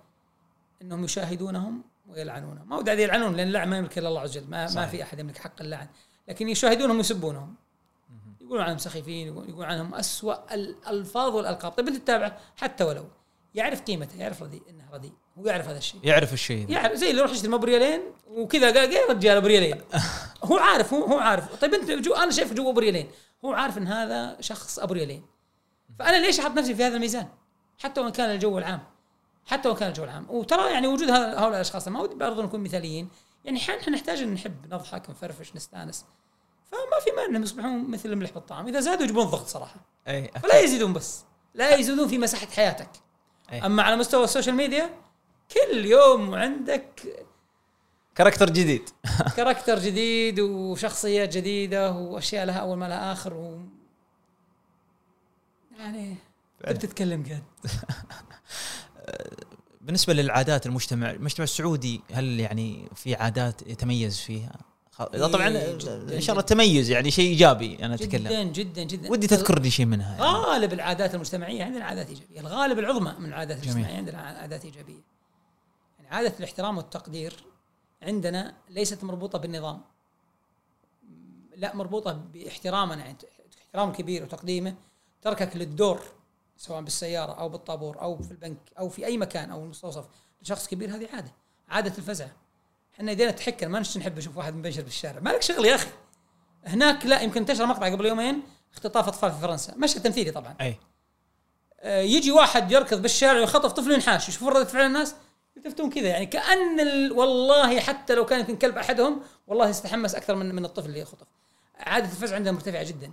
إنهم يشاهدونهم ويلعنونهم ما ودي يلعنون لأن اللعن ما يملك إلا الله عز وجل. ما, ما في أحد يملك حق اللعن. لكن يشاهدونهم ويسبونهم. يقولون عنهم سخيفين يقولون عنهم أسوأ الألفاظ والألقاب. طيب أنت تتابعه حتى ولو. يعرف قيمته يعرف رديء إنه رديء هو يعرف هذا الشيء. يعرف الشيء يعرف زي اللي يروح يشتري بريالين وكذا قال يا رجال بريالين. هو عارف هو هو عارف. طيب انت جو أنا شايف جوا بريالين. هو عارف إن هذا شخص ابو ريالين فأنا ليش أحط نفسي في هذا الميزان؟ حتى وإن كان الجو العام. حتى وإن كان الجو العام. وترى يعني وجود هؤلاء الأشخاص ما ودي برضه نكون مثاليين. يعني أحيانا نحتاج إن نحب نضحك نفرفش نستأنس. فما في مانع إنهم يصبحون مثل الملح بالطعام. إذا زادوا يجيبون ضغط صراحة. إي فلا يزيدون بس. لا يزيدون في مساحة حياتك. أي. أما على مستوى ال social media كل يوم عندك character جديد. كاركتر جديد وشخصيات جديدة وأشياء لها أول ما لها آخر و... يعني تتكلم قد بالنسبة للعادات المجتمع المجتمع السعودي هل يعني في عادات يتميز فيها؟ طبعا إن شاء الله التميز يعني شيء إيجابي أنا أتكلم. جدا جدا جدا. ودي تذكر لي شيء منها يعني. غالب العادات المجتمعية عندنا عادات إيجابية الغالب العظمى من العادات المجتمعية عندنا عادات إيجابية. يعني عادة الاحترام والتقدير عندنا ليست مربوطة بالنظام. لا مربوطة باحترامنا يعني احترام كبير وتقديمه تركك للدور سواء بالسيارة أو بالطابور أو في البنك أو في أي مكان أو المستوصف لشخص كبير هذه عادة عادة الفزع. إحنا يدينا تحكر ما نحب نشوف واحد مبشر بالشارع. مالك شغل يا أخي؟ هناك لا يمكن انتشر مقطع قبل يومين اختطاف أطفال في فرنسا. مشهد تمثيلي طبعا. أي. آه، يجي واحد يركض بالشارع ويخطف طفل ينحاش يشوفون ردة فعل الناس؟ يلتفتون كذا يعني كأن ال... والله حتى لو كان يمكن كلب أحدهم والله يستحمس أكثر من من الطفل اللي خطف عادة الفزع عندنا مرتفعة جدا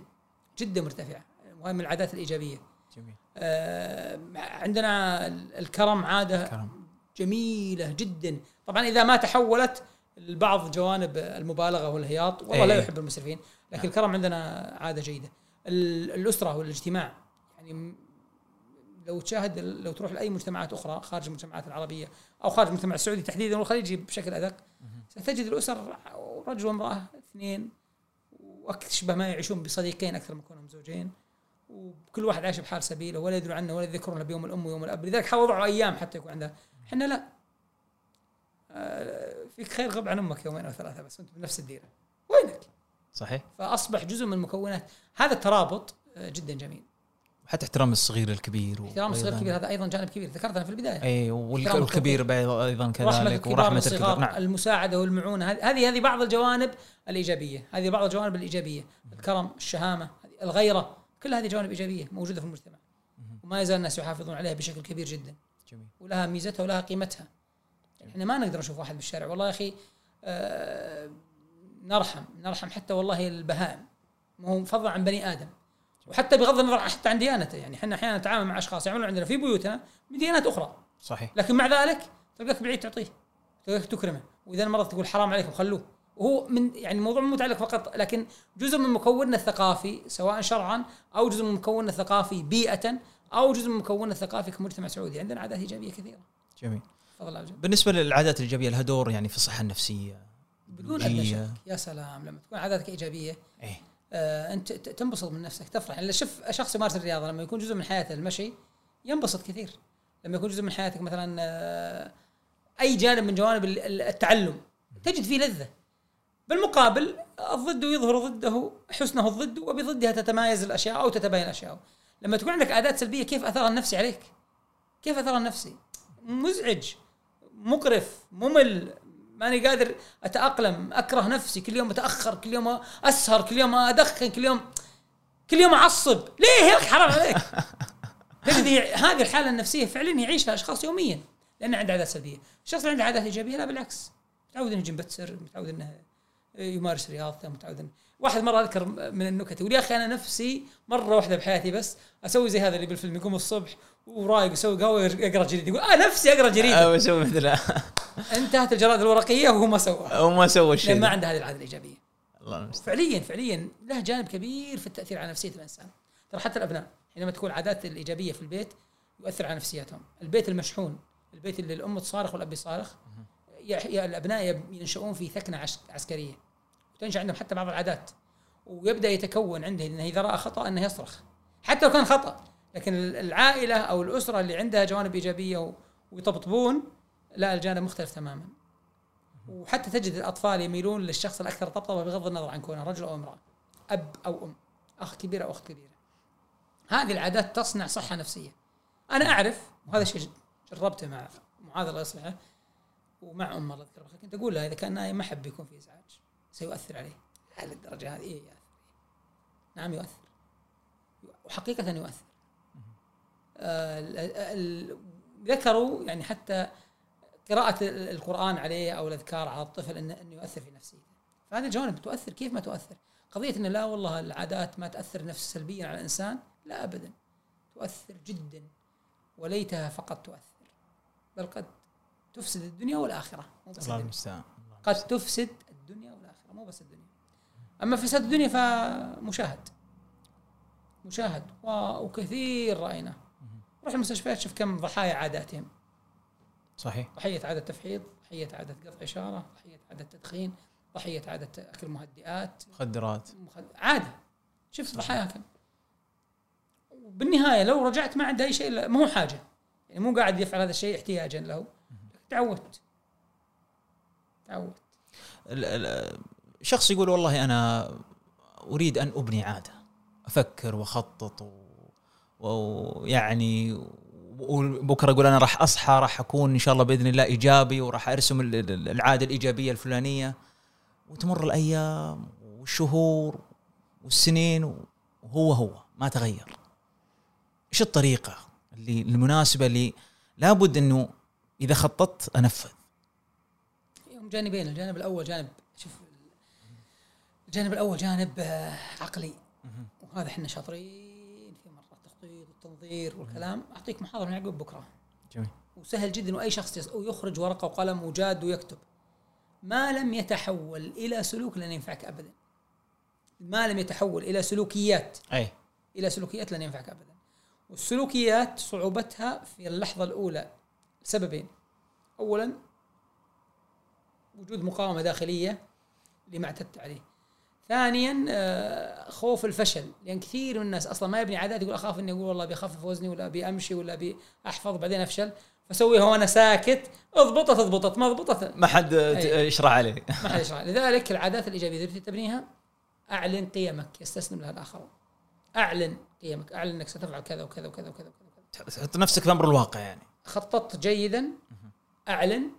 جدا مرتفعة وهي من العادات الإيجابية. جميل. آه، عندنا الكرم عادة كرم جميلة جدا. طبعا إذا ما تحولت لبعض جوانب المبالغة والهياط والله لا إيه. يحب المسرفين لكن الكرم عندنا عادة جيدة. ال- الأسرة والإجتماع يعني لو تشاهد لو تروح لأي مجتمعات أخرى خارج المجتمعات العربية أو خارج المجتمع السعودي تحديدا والخليجي بشكل أدق ستجد الأسر رجل وامرأة اثنين واشبه ما يعيشون بصديقين أكثر من كونهم زوجين وكل واحد عايش بحال سبيله ولا يدرون عنه ولا يذكرونه بيوم الأم ويوم الأب. لذلك حاولوا وضعوا أيام حتى يكون عنده. إحنا لا. آه، فيك خير غب عن أمك يومين أو ثلاثة بس أنت بنفس الديرة. وينك؟ صحيح. فأصبح جزء من مكونات هذا الترابط آه، جدا جميل. حتى احترام الصغير الكبير احترام الصغير الكبير هذا أيضا جانب كبير ذكرتها في البداية. اي والكبير أيضا كذلك ورحمة الكبار نعم. المساعدة والمعونة هذه- هذه بعض الجوانب الإيجابية هذه بعض الجوانب الإيجابية. الكرم الشهامة هذه- الغيرة كل هذه جوانب إيجابية موجودة في المجتمع. وما يزال الناس يحافظون عليها بشكل كبير جدا. جميل. ولها ميزتها ولها قيمتها. يعني إحنا ما نقدر نشوف واحد بالشارع. والله يا أخي آه نرحم نرحم حتى والله البهائم. مو فضلا عن بني آدم. وحتى بغض النظر حتى عن ديانته يعني إحنا أحيانا نتعامل مع أشخاص يعملون عندنا في بيوتنا من ديانات أخرى. صحيح. لكن مع ذلك تلقاك بعيد تعطيه تلقاك تكرمه. وإذا مرض تقول حرام عليكم خلوه. وهو من يعني الموضوع مو متعلق فقط لكن جزء من مكوننا الثقافي سواء شرعا أو جزء من مكوننا الثقافي بيئه أو جزء من مكوننا الثقافي كمجتمع سعودي. عندنا عادات إيجابية كثيرة. جميل. تفضل. بالنسبة للعادات الإيجابية لها دور يعني في الصحة النفسية بدون. شك. يا سلام لما تكون عاداتك إيجابية إيه. آه أنت ت- تنبسط من نفسك تفرح. يعني شوف شخص يمارس الرياضة لما يكون جزء من حياته المشي ينبسط كثير. لما يكون جزء من حياتك مثلا آه أي جانب من جوانب ال- ال- التعلم تجد فيه لذة. بالمقابل الضد يظهر ضده حسنه الضد وبضدها تتمايز الأشياء أو تتباين الأشياء. لما تكون عندك عادات سلبية كيف أثرها النفسي عليك؟ كيف أثرها النفسي؟ مزعج مقرف ممل ماني قادر أتأقلم أكره نفسي كل يوم أتأخر كل يوم أسهر كل يوم أدخن كل يوم كل يوم أعصب. ليه يا أخي حرام عليك؟ هي- هذه الحالة النفسية فعلا يعيشها أشخاص يوميا لأنه عنده عادات سلبية. الشخص اللي عنده عادات إيجابية لا بالعكس. متعود إنه يجي مبتسر متعود إنه يمارس رياضته متعود إنه واحد مرة أذكر من النكت يقول يا أخي أنا نفسي مرة واحدة بحياتي بس أسوي زي هذا اللي بالفيلم يقوم الصبح ورايق يسوي قهوة يقرأ جريدة يقول آه نفسي أقرأ جريدة. أو أسوي مثل انتهت الجرائد الورقية وهو ما سواها أو ما سوى شيء. ما عنده هذه العادة الإيجابية. الله المستعان. فعليا فعليا له جانب كبير في التأثير على نفسية الإنسان. ترى حتى الأبناء حينما تكون العادات الإيجابية في البيت يؤثر على نفسيتهم البيت المشحون البيت اللي الأم تصارخ والأب يصارخ الأبناء ينشؤون في ثكنة عسكرية. وتنشا عندهم حتى بعض العادات. ويبدأ يتكون عنده إنه إذا رأى خطأ إنه يصرخ. حتى لو كان خطأ لكن العائلة أو الأسرة اللي عندها جوانب إيجابية ويطبطبون لا الجانب مختلف تماما. وحتى تجد الأطفال يميلون للشخص الأكثر طبطبة بغض النظر عن كونه رجل أو امرأة أب أو أم أخ كبير أو أخت كبيرة. هذه العادات تصنع صحة نفسية. أنا أعرف وهذا الشيء جربته مع معاذ الله يصلحه ومع ام الله يذكرها كنت أقول لها إذا كان نايم ما حب يكون في إزعاج. سيؤثر عليه. هل الدرجة هذه؟ إيه يؤثر. نعم يؤثر. وحقيقة يؤثر. آه، ذكروا يعني حتى قراءة القرآن عليه أو الأذكار على الطفل إنه يؤثر في نفسيته فهذه الجوانب تؤثر. كيف ما تؤثر؟ قضية إنه لا والله العادات ما تأثر نفس سلبيا على الإنسان؟ لا أبدا. تؤثر جدا. وليتها فقط تؤثر. بل قد تفسد الدنيا والآخرة. الله المستعان. قد تفسد مو بس الدنيا. أما فساد الدنيا فمشاهد. مشاهد. وكثير رأيناه روح المستشفيات شوف كم ضحايا عاداتهم. صحيح. ضحية عادة تفحيط ضحية عادة قطع إشارة ضحية عادة تدخين ضحية عادة أكل مهدئات. مخدرات. مخد... عادة. شفت ضحايا كم وبالنهاية لو رجعت ما عنده أي شيء إلا مو حاجة. يعني مو قاعد يفعل هذا الشيء احتياجا له. تعودت. تعودت. ال- ال- شخص يقول والله أنا أريد أن أبني عادة أفكر وأخطط. ويعني وبكره أقول أنا راح أصحى راح أكون إن شاء الله بإذن الله إيجابي وراح أرسم ال- ال- العادة الإيجابية الفلانية وتمر الأيام والشهور والسنين وهو هو ما تغير إيش الطريقة اللي المناسبة اللي لابد إنه إذا خططت أنفذ هم جانبين الجانب الأول جانب الجانب الأول جانب آه، عقلي. وهذا إحنا شاطرين في مره التخطيط والتنظير والكلام. أعطيك محاضرة من يعقوب بكرة. جميل. وسهل جدا وأي شخص يخرج ورقة وقلم وجاد ويكتب. ما لم يتحول إلى سلوك لن ينفعك ابدا. ما لم يتحول إلى سلوكيات. أي. إلى سلوكيات لن ينفعك ابدا. والسلوكيات صعوبتها في اللحظة الأولى سببين. اولا وجود مقاومة داخلية لما اعتدت عليه. ثانيا آه، خوف الفشل. لأن كثير من الناس أصلا ما يبني عادات يقول أخاف اني أقول والله بيخفف وزني ولا أبي أمشي ولا أبي أحفظ بعدين أفشل. فسويها وأنا ساكت. اضبطت اضبطت. ما ضبطت ما حد أي. يشرح عليه. ما حد يشرح. لذلك العادات الإيجابية التي تبنيها أعلن قيمك يستسلم لها الاخرون أعلن قيمك أعلن إنك ستفعل كذا وكذا وكذا وكذا, وكذا. تحط نفسك في أمر الواقع يعني. خططت جيدا أعلن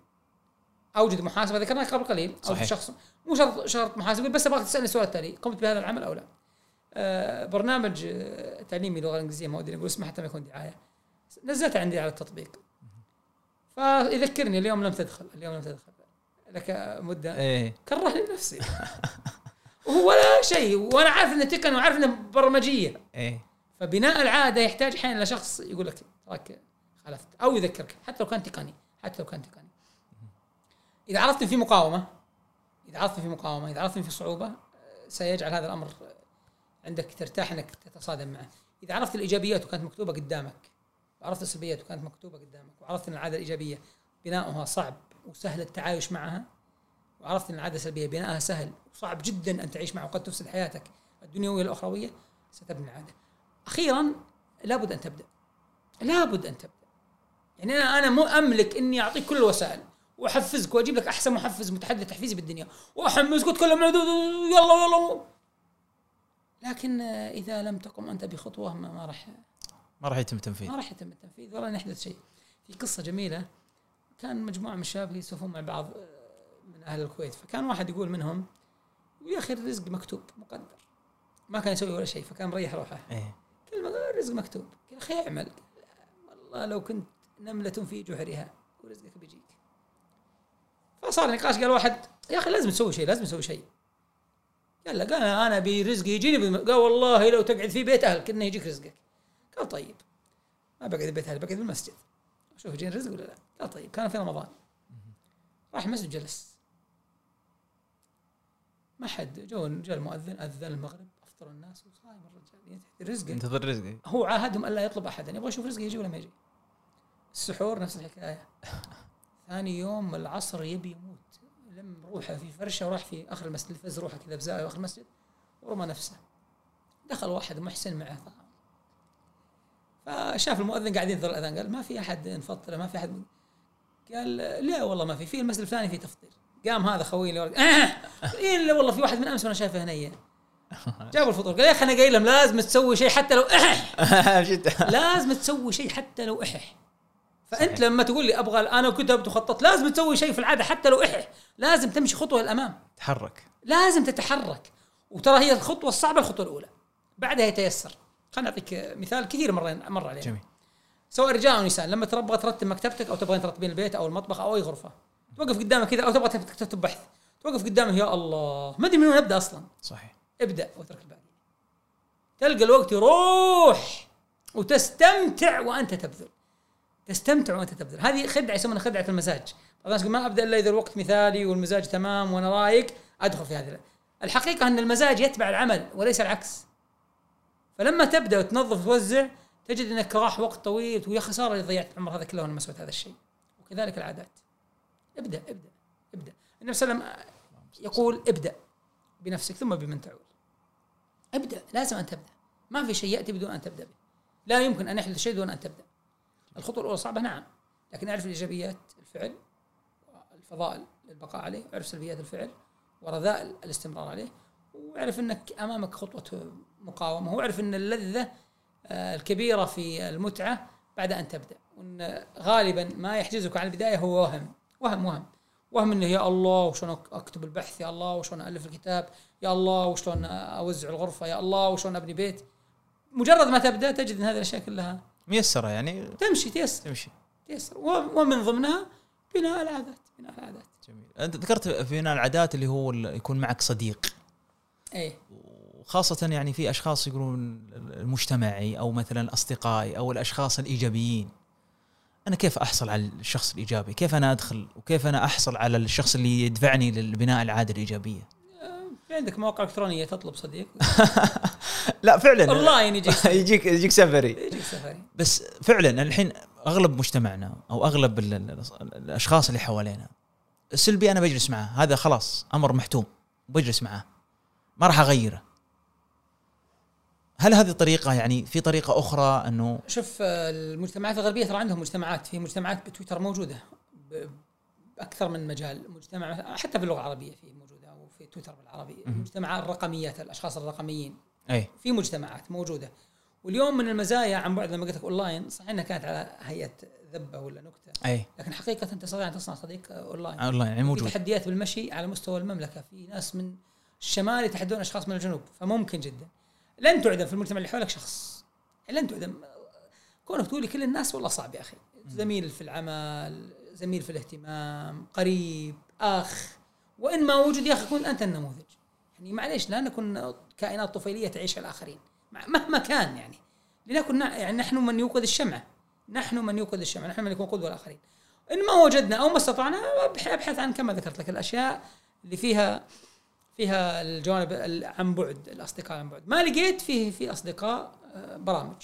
أوجد محاسبة. ذكرناها قبل قليل. أو صحيح. شخص مو شرط شرط محاسبه بس أبغاك تسألني السؤال التالي قمت بهذا العمل أو لا؟ آه برنامج آه، تعليمي لغة انجليزيه ما ودي أقول اسمه حتى ما يكون دعاية. نزلته عندي على التطبيق. فيذكرني اليوم لم تدخل اليوم لم تدخل. لك مدة. إيه. كرهني بنفسي وهو لا شيء وأنا عارف إنه تقني وعارف إنه برمجية. إيه. فبناء العادة يحتاج أحيانا إلى شخص يقول لك تراك خالفت أو يذكرك حتى لو كان تقني حتى لو كان تقني. إذا عرفت في مقاومة إذا إن في مقاومة إذا إن في صعوبة آه، سيجعل هذا الأمر آه، عندك ترتاح إنك تتصادم معه إذا عرفت الإيجابيات وكانت مكتوبة قدامك وعرفت السلبيات وكانت مكتوبة قدامك وعرفت إن العادة الإيجابية بناؤها صعب وسهل التعايش معها وعرفت إن العادة السلبية بناءها سهل وصعب جدا أن تعيش معها وقد تفسد حياتك الدنيوية والاخرويه ستبني العادة. أخيرا لابد أن تبدأ. لابد أن تبدأ. يعني أنا أنا مو أملك إني أعطيك كل الوسائل واحفزك وأجيب لك أحسن محفز متحدث تحفيزي بالدنيا. واحمسك واتكلم معه يلا يلا. لكن آه، إذا لم تقم أنت بخطوة ما, راح ما راح يتم تنفيذ ما راح يتم التنفيذ ولا يحدث شيء. في قصة جميلة كان مجموعة من الشباب يسولفون مع بعض آه، من أهل الكويت. فكان واحد يقول منهم يا أخي الرزق مكتوب مقدر. ما كان يسوي ولا شيء فكان مريح روحه. إيه. كلمة قال الرزق مكتوب. يا أخي اعمل. والله لو كنت نملة في جحرها ورزقك بيجيك فصار نقاش قال واحد يا أخي لازم تسوي شيء لازم تسوي شيء. قال له قال أنا برزقي يجيني بم- قال والله لو تقعد في بيت أهلك إنه يجيك رزقك. قال طيب ما بقعد في بيت أهلي بقعد في المسجد. شوف يجيني رزق ولا لا؟ قال طيب كان في رمضان. راح المسجد جلس ما حد جو جاء المؤذن أذن المغرب أفطر الناس وصايم الرجال. ينتهي رزقه. انتظر رزقي هو عاهدهم ألا يطلب أحدا يبغى يشوف رزقه يجي ولا ما يجي. السحور نفس الحكاية. ثاني يوم العصر يبي يموت. لم روحه في فرشة وراح في آخر المسجد. فز روحه كذا بزاوية آخر المسجد ورمى نفسه. دخل واحد محسن معه. فشاف المؤذن قاعد ينتظر الأذان قال ما في أحد نفطره ما في أحد. قال لا والله ما في في المسجد الفلاني في تفطير. قام هذا خوي اللي آه! الا والله في واحد من أمس وأنا شايفه هنيه جابوا الفطور قال يا أخي أنا قايل لهم لازم تسوي شيء حتى لو جد لازم تسوي شيء حتى لو احح فأنت لما تقول لي أبغى أنا كتبت وخططت لازم تسوي شيء في العادة حتى لو احح لازم تمشي خطوة للأمام. تحرك. لازم تتحرك. وترى هي الخطوة الصعبة الخطوة الأولى. بعدها يتيسر. خليني أعطيك مثال كثير مرة مر علينا. جميل. سواء رجال أو نساء لما تبغى ترتب مكتبتك أو تبغى ترتبين البيت أو المطبخ أو أي غرفة توقف قدامك كذا أو تبغى تكتب بحث توقف قدامك يا الله. ما أدري من وين ابدا أصلا. صحيح. ابدأ واترك الباقي. تلقى الوقت يروح وتستمتع وأنت تبذل. تستمتع وانت تبذل. هذه خدعة يسمونها خدعة المزاج. بعض الناس يقول ما ابدا إلا إذا الوقت مثالي والمزاج تمام وأنا رايق أدخل في هذه الحقيقة أن المزاج يتبع العمل وليس العكس. فلما تبدأ وتنظف وتوزع تجد إنك راح وقت طويل ويا خسارة اللي ضيعت العمر هذا كله وأنا ما سويت هذا الشيء. وكذلك العادات. ابدأ ابدأ ابدأ. النبي صلى الله عليه وسلم يقول ابدأ بنفسك ثم بمن تعول. ابدأ لازم أن تبدأ. ما في شيء يأتي بدون أن تبدأ به. لا يمكن أن يحدث شيء دون أن تبدأ. الخطوة الأولى صعبة نعم لكن أعرف الإيجابيات الفعل الفضائل للبقاء عليه أعرف سلبيات الفعل ورذائل الاستمرار عليه وأعرف إنك أمامك خطوة مقاومة وأعرف إن اللذة آه، الكبيرة في المتعة بعد أن تبدأ وإن غالبا ما يحجزك عن البداية هو وهم وهم وهم وهم إنه يا الله وشلون أكتب البحث يا الله وشلون الف الكتاب يا الله وشلون أوزع الغرفة يا الله وشلون أبني بيت. مجرد ما تبدأ تجد إن هذه الأشياء كلها ميسرة يعني. تمشي تيسر. تمشي. تيسر. ومن ضمنها بناء العادات بناء العادات. جميل. أنت ذكرت بناء العادات اللي هو يكون معك صديق. اي وخاصة يعني في أشخاص يقولون المجتمعي أو مثلا اصدقائي أو الأشخاص الإيجابيين. أنا كيف أحصل على الشخص الإيجابي؟ كيف أنا أدخل؟ وكيف أنا أحصل على الشخص اللي يدفعني لبناء العادة الإيجابية؟ في عندك مواقع إلكترونية تطلب صديق. لا فعلا. اونلاين يجيك يجيك يجيك سفري. يجيك سفري. بس فعلا الحين أغلب مجتمعنا أو أغلب ال- ال- الأشخاص اللي حوالينا السلبي أنا بجلس معه. هذا خلاص أمر محتوم بجلس معه. ما راح أغيره. هل هذه الطريقة يعني في طريقة أخرى إنه شوف المجتمعات الغربية ترى عندهم مجتمعات. في مجتمعات بتويتر موجودة. بأكثر من مجال. مجتمع حتى باللغة العربية في موجودة أو في تويتر بالعربي. مجتمع الرقميات الأشخاص الرقميين. أي. في مجتمعات موجودة. واليوم من المزايا عن بعد لما قلت لك اونلاين صحيح إنها كانت على هيئة ذبة ولا نكتة. أي. لكن حقيقة تستطيع ان تصنع صديق آه، online online يعني في موجود. تحديات بالمشي على مستوى المملكة. في ناس من الشمال يتحدون أشخاص من الجنوب فممكن جدا. لن تعدم في المجتمع اللي حولك شخص. لن تعدم. كونك تقولي كل الناس والله صعب يا أخي. زميل في العمل زميل في الاهتمام قريب أخ. وإن ما وجد يا أخي كن أنت النموذج. يعني معليش لا نكون كائنات طفيلية تعيش الآخرين. مهما كان يعني. لنكن يعني نحن من يوقظ الشمعه نحن من يوقظ الشمعه نحن من نكون قدوة للاخرين إن ما وجدنا أو ما استطعنا أبحث عن كما ذكرت لك الأشياء اللي فيها فيها الجوانب ال- عن بعد الأصدقاء عن بعد. ما لقيت فيه في أصدقاء آه، برامج.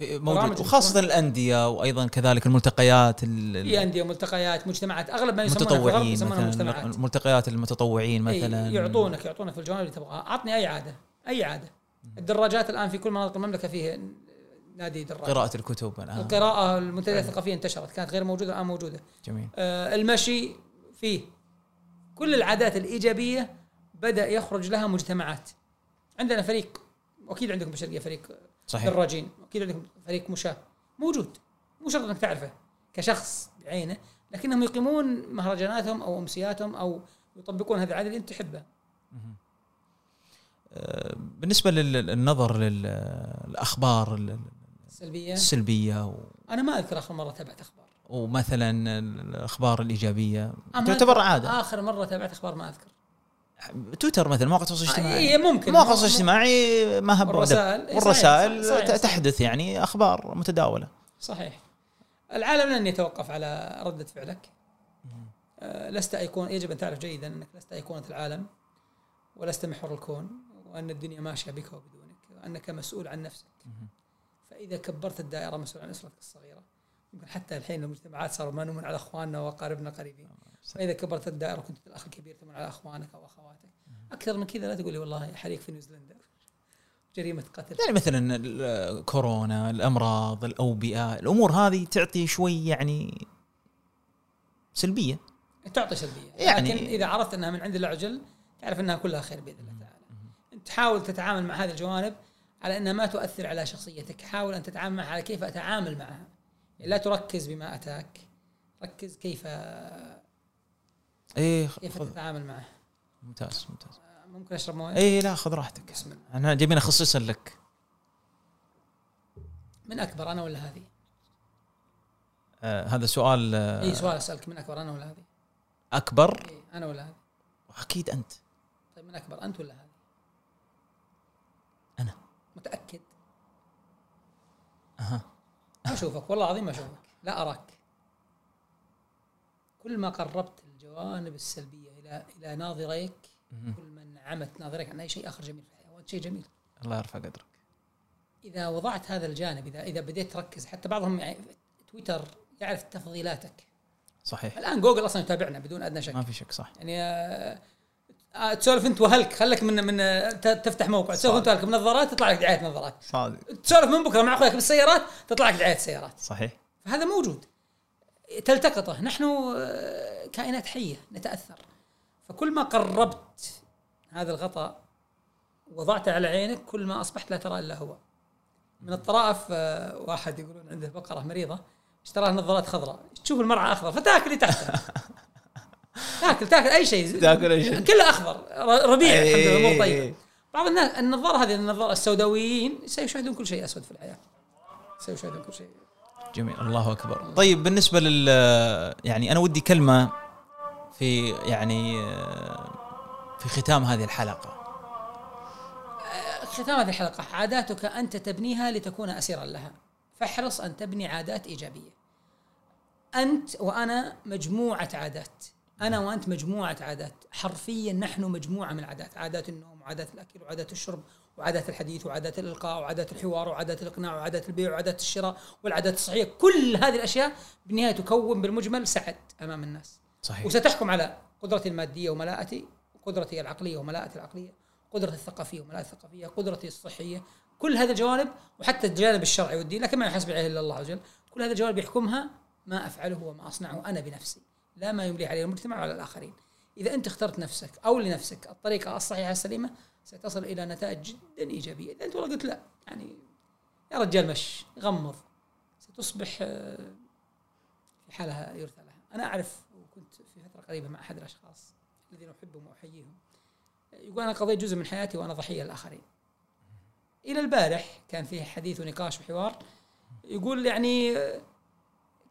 موجود. وخاصة الأندية وأيضا كذلك الملتقيات ال- في أندية ملتقيات مجتمعات أغلب ما يسمونها يسمونها مجتمعات. ملتقيات المتطوعين مثلا. يعطونك يعطونك في الجوانب اللي تبغاها. عطني أي عادة أي عادة. الدراجات الآن في كل مناطق المملكة فيه نادي دراجة. قراءة الكتب الآن. القراءة المنتديات الثقافيه انتشرت كانت غير موجودة الآن موجودة. جميل. آه، المشي فيه. كل العادات الإيجابية بدأ يخرج لها مجتمعات. عندنا فريق واكيد عندكم بالشرقيه فريق صحيح. دراجين أكيد عندكم فريق مشاة موجود. مو شرط إنك تعرفه كشخص بعينه لكنهم يقيمون مهرجاناتهم أو أمسياتهم أو يطبقون هذه العادة اللي أنت تحبها. آه، بالنسبة للنظر للأخبار السلبية؟ السلبية و- أنا ما أذكر آخر مرة تابعت أخبار. ومثلا الأخبار الإيجابية. تعتبر عادة. آخر مرة تابعت أخبار ما أذكر. تويتر مثلا مواقع التواصل الاجتماعي. اي ممكن. مواقع التواصل الاجتماعي ما هب والرسائل. إيه، والرسائل صحيح، صحيح، صحيح. تحدث يعني أخبار متداولة. صحيح. العالم لن يتوقف على ردة فعلك. آه، لست أيقونة يجب أن تعرف جيدا أنك لست أيقونة العالم ولست محور الكون وأن الدنيا ماشية بك وبدونك وأنك مسؤول عن نفسك. فإذا كبرت الدائرة مسؤول عن أسرتك الصغيرة. يمكن حتى الحين المجتمعات صاروا ما نؤمن على أخواننا وأقاربنا قريبين. فإذا كبرت الدائرة كنت الاخ الكبير تؤمن على أخوانك أو أخواتك. أكثر من كذا لا تقول لي والله حريق في نيوزيلندا. جريمة قتل. يعني مثلا ال- كورونا الأمراض الأوبئة الأمور هذه تعطي شوي يعني سلبية. تعطي سلبية. يعني- لكن إذا عرفت إنها من عند وجل تعرف إنها كلها خير بإذن الله تعالى. أنت تحاول تتعامل مع هذه الجوانب على إنها ما تؤثر على شخصيتك. حاول أن تتعامل معها على كيف أتعامل معها. يعني لا تركز بما أتاك. ركز كيف إيه كيف تتعامل معه ممتاز ممتاز ممكن أشرب موية إيه لا خذ راحتك بسم الله أنا جايبين خصيصا لك من أكبر أنا ولا هذه؟ آه هذا سؤال آه اي سؤال أسألك من أكبر أنا ولا هذه؟ أكبر إيه أنا ولا هذه؟ أكيد أنت طيب من أكبر أنت ولا هذه؟ أنا. متأكد؟ أها ما أشوفك والله العظيم ما أشوفك لا أراك كل ما قربت الجوانب السلبية إلى إلى ناظريك. كل ما نعمت ناظريك عن أي شيء آخر جميل في الحياة شيء جميل. الله يرفع قدرك. إذا وضعت هذا الجانب اذا إذا بديت تركز حتى بعضهم يعني تويتر يعرف تفضيلاتك. صحيح. الآن جوجل أصلا يتابعنا بدون أدنى شك. ما في شك صح يعني آه، آه، تسولف أنت وهلك خليك من من آه، تفتح موقع. تسولف أنت وهلك بنظارات تطلع لك دعاية نظارات. صادق. تسولف من بكرة مع أخوياك بالسيارات تطلع لك دعاية سيارات. صحيح. فهذا موجود. تلتقطه. نحن كائنات حية نتأثر. فكل ما قربت هذا الغطاء وضعته على عينك كل ما أصبحت لا ترى إلا هو. من الطرائف آه، واحد يقولون عنده بقرة مريضة اشترى لها نظارات خضراء. تشوف المرعى أخضر فتاكل اللي تحته. تاكل تاكل أي شيء. تاكل أي شيء. كله أخضر ربيع الحمد لله إيه. امور طيبه بعض الناس النظارة هذه النظارة السوداويين سيشاهدون كل شيء أسود في الحياة. سيشاهدون كل شيء. جميل. الله أكبر. طيب بالنسبة لل يعني أنا ودي كلمة في يعني في ختام هذه الحلقة. ختام هذه الحلقة. عاداتك أنت تبنيها لتكون أسيرا لها. فاحرص أن تبني عادات إيجابية. أنت وأنا مجموعة عادات. أنا وأنت مجموعة عادات. حرفيا نحن مجموعة من العادات. عادات النوم وعادات الأكل وعادات الشرب وعادات الحديث وعادات الإلقاء وعادات الحوار وعادات الإقناع وعادات البيع وعادات الشراء والعادات الصحية. كل هذه الأشياء بالنهاية تكون بالمجمل سعد أمام الناس. صحيح. وستحكم على قدرتي المادية وملاءتي قدرتي العقلية وملاءتي العقلية قدرتي الثقافية وملاءتي الثقافية قدرتي الصحية. كل هذه الجوانب وحتى الجانب الشرعي والدين لكن ما يحاسب عليه الا الله عز وجل كل هذه الجوانب يحكمها ما أفعله وما أصنعه أنا بنفسي لا ما يملي عليه المجتمع ولا الآخرين. إذا أنت اخترت نفسك أو لنفسك الطريقة الصحيحة السليمة ستصل إلى نتائج جدا إيجابية. إذا أنت والله قلت لا يعني يا رجال مش غمض ستصبح آه، في حالها يرثى لها. أنا أعرف وكنت في فترة قريبة مع أحد الأشخاص الذين أحبهم وأحييهم. يقول أنا قضيت جزء من حياتي وأنا ضحية للآخرين. إلى البارح كان فيه حديث ونقاش وحوار. يقول يعني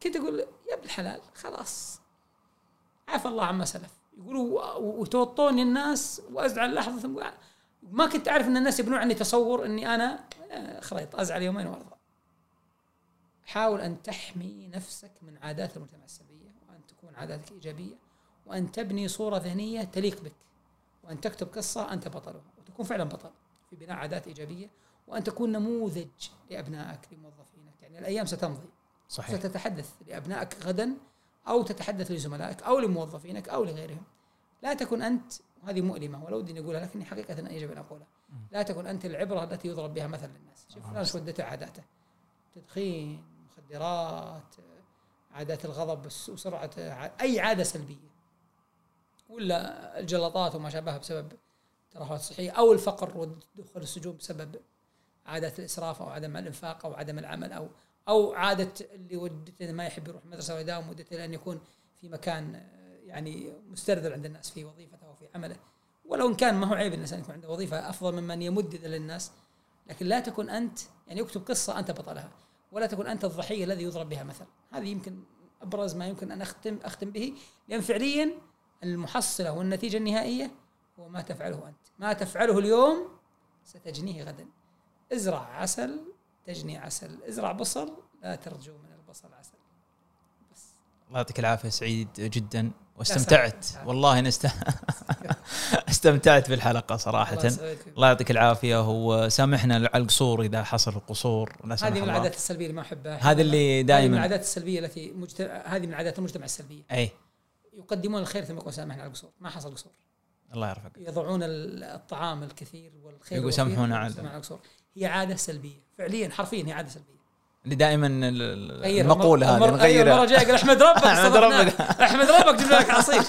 كنت أقول يا ابن الحلال خلاص. عفى الله عما سلف. يقولوا وتوطوني الناس وأزعل لحظة. ثم ما كنت أعرف أن الناس يبنون عني تصور أني أنا آه، خريط أزعل يومين وأرضى. حاول أن تحمي نفسك من عادات وان تكون عاداتك إيجابية وأن تبني صورة ذهنية تليق بك وأن تكتب قصة أنت بطلها وتكون فعلا بطل في بناء عادات إيجابية وأن تكون نموذج لأبنائك لموظفينك. يعني الأيام ستمضي. صحيح. ستتحدث لأبنائك غدا أو تتحدث لزملائك أو لموظفينك أو لغيرهم. لا تكن أنت وهذه مؤلمة ولو ودي نقولها لكني حقيقة أنا يجب أن أقولها. لا تكن أنت العبرة التي يضرب بها مثل للناس. شوف فلان شو ودته عاداته. تدخين مخدرات عادات الغضب بس- وسرعة ع- أي عادة سلبية. ولا الجلطات وما شابهها بسبب ترهلات صحية أو الفقر ودخول السجون بسبب عاده الإسراف أو عدم الإنفاق أو عدم العمل أو أو عادة اللي ودته ما يحب يروح المدرسة ويداوم ودته لأن يكون في مكان آه، يعني مسترذل عند الناس في وظيفته وفي عمله. ولو إن كان ما هو عيب إن الإنسان يكون عنده وظيفة أفضل ممن يمد للناس لكن لا تكن أنت يعني اكتب قصة أنت بطلها. ولا تكن أنت الضحية الذي يضرب بها مثل هذه يمكن أبرز ما يمكن أن أختم أختم به. لأن فعليا المحصلة والنتيجة النهائية هو ما تفعله أنت. ما تفعله اليوم ستجنيه غدا. ازرع عسل تجني عسل. ازرع بصل لا ترجو من البصل عسل. بس. الله يعطيك العافية سعيد جدا. واستمتعت. والله أنا است... استمتعت بالحلقة صراحة. الله يعطيك العافية. وسامحنا على القصور إذا حصل القصور. هذه من. العادات السلبية اللي ما أحبها. هذا اللي هذه من دائما العادات السلبية التي مجتمع هذه من عادات المجتمع السلبية. أي. يقدمون الخير ثم يقول سامحنا على القصور. ما حصل قصور. الله يرفقك يضعون ال- الطعام الكثير والخير يقول سامحونا على القصور. هي عادة سلبية. فعليا حرفيا هي عادة سلبية. اللي دائما المقولة هذه المره نغيرها. جاية قال احمد ربك صدقناك. ربك. احمد ربك جبنا لك عصير.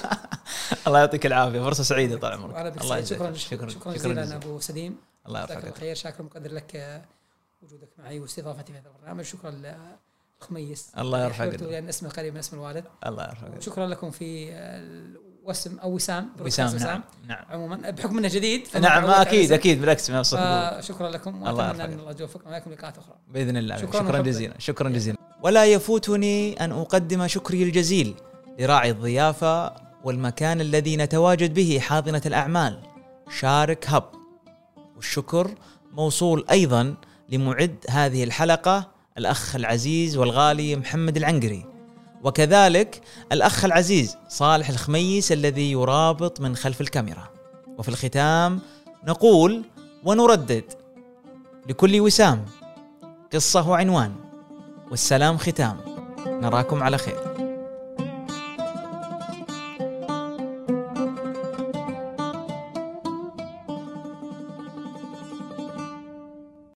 الله يعطيك العافية. فرصة سعيدة طال عمرك. الله. شكرا شكرا شكرا جزيلا أبو سليم. الله يرفقك خير. شاكر مقدر لك وجودك معي واستضافتي في هذا البرنامج. شكرا للخميس الله يرفقك. أحببته لأن اسمه قريب من اسم الوالد. الله يرفقك وشكرا لكم في وسم أو وسام وسام نعم نعم. عموما بحكم إنه جديد نعم أكيد. أكيد بالعكس من الصدق فشكرا لكم الله وأتمنى. أن الله يوفقنا وياكم لقاءات أخرى بإذن الله. شكراً شكرا. جزيلا شكرا جزيلا. ولا يفوتني أن أقدم شكري الجزيل لراعي الضيافة والمكان الذي نتواجد به حاضنة الأعمال شارك هب. والشكر موصول أيضا لمعد هذه الحلقة الأخ العزيز والغالي محمد العنقري. وكذلك الأخ العزيز صالح الخميس الذي يرابط من خلف الكاميرا. وفي الختام نقول ونردد لكل وسام قصة وعنوان. والسلام ختام. نراكم على خير.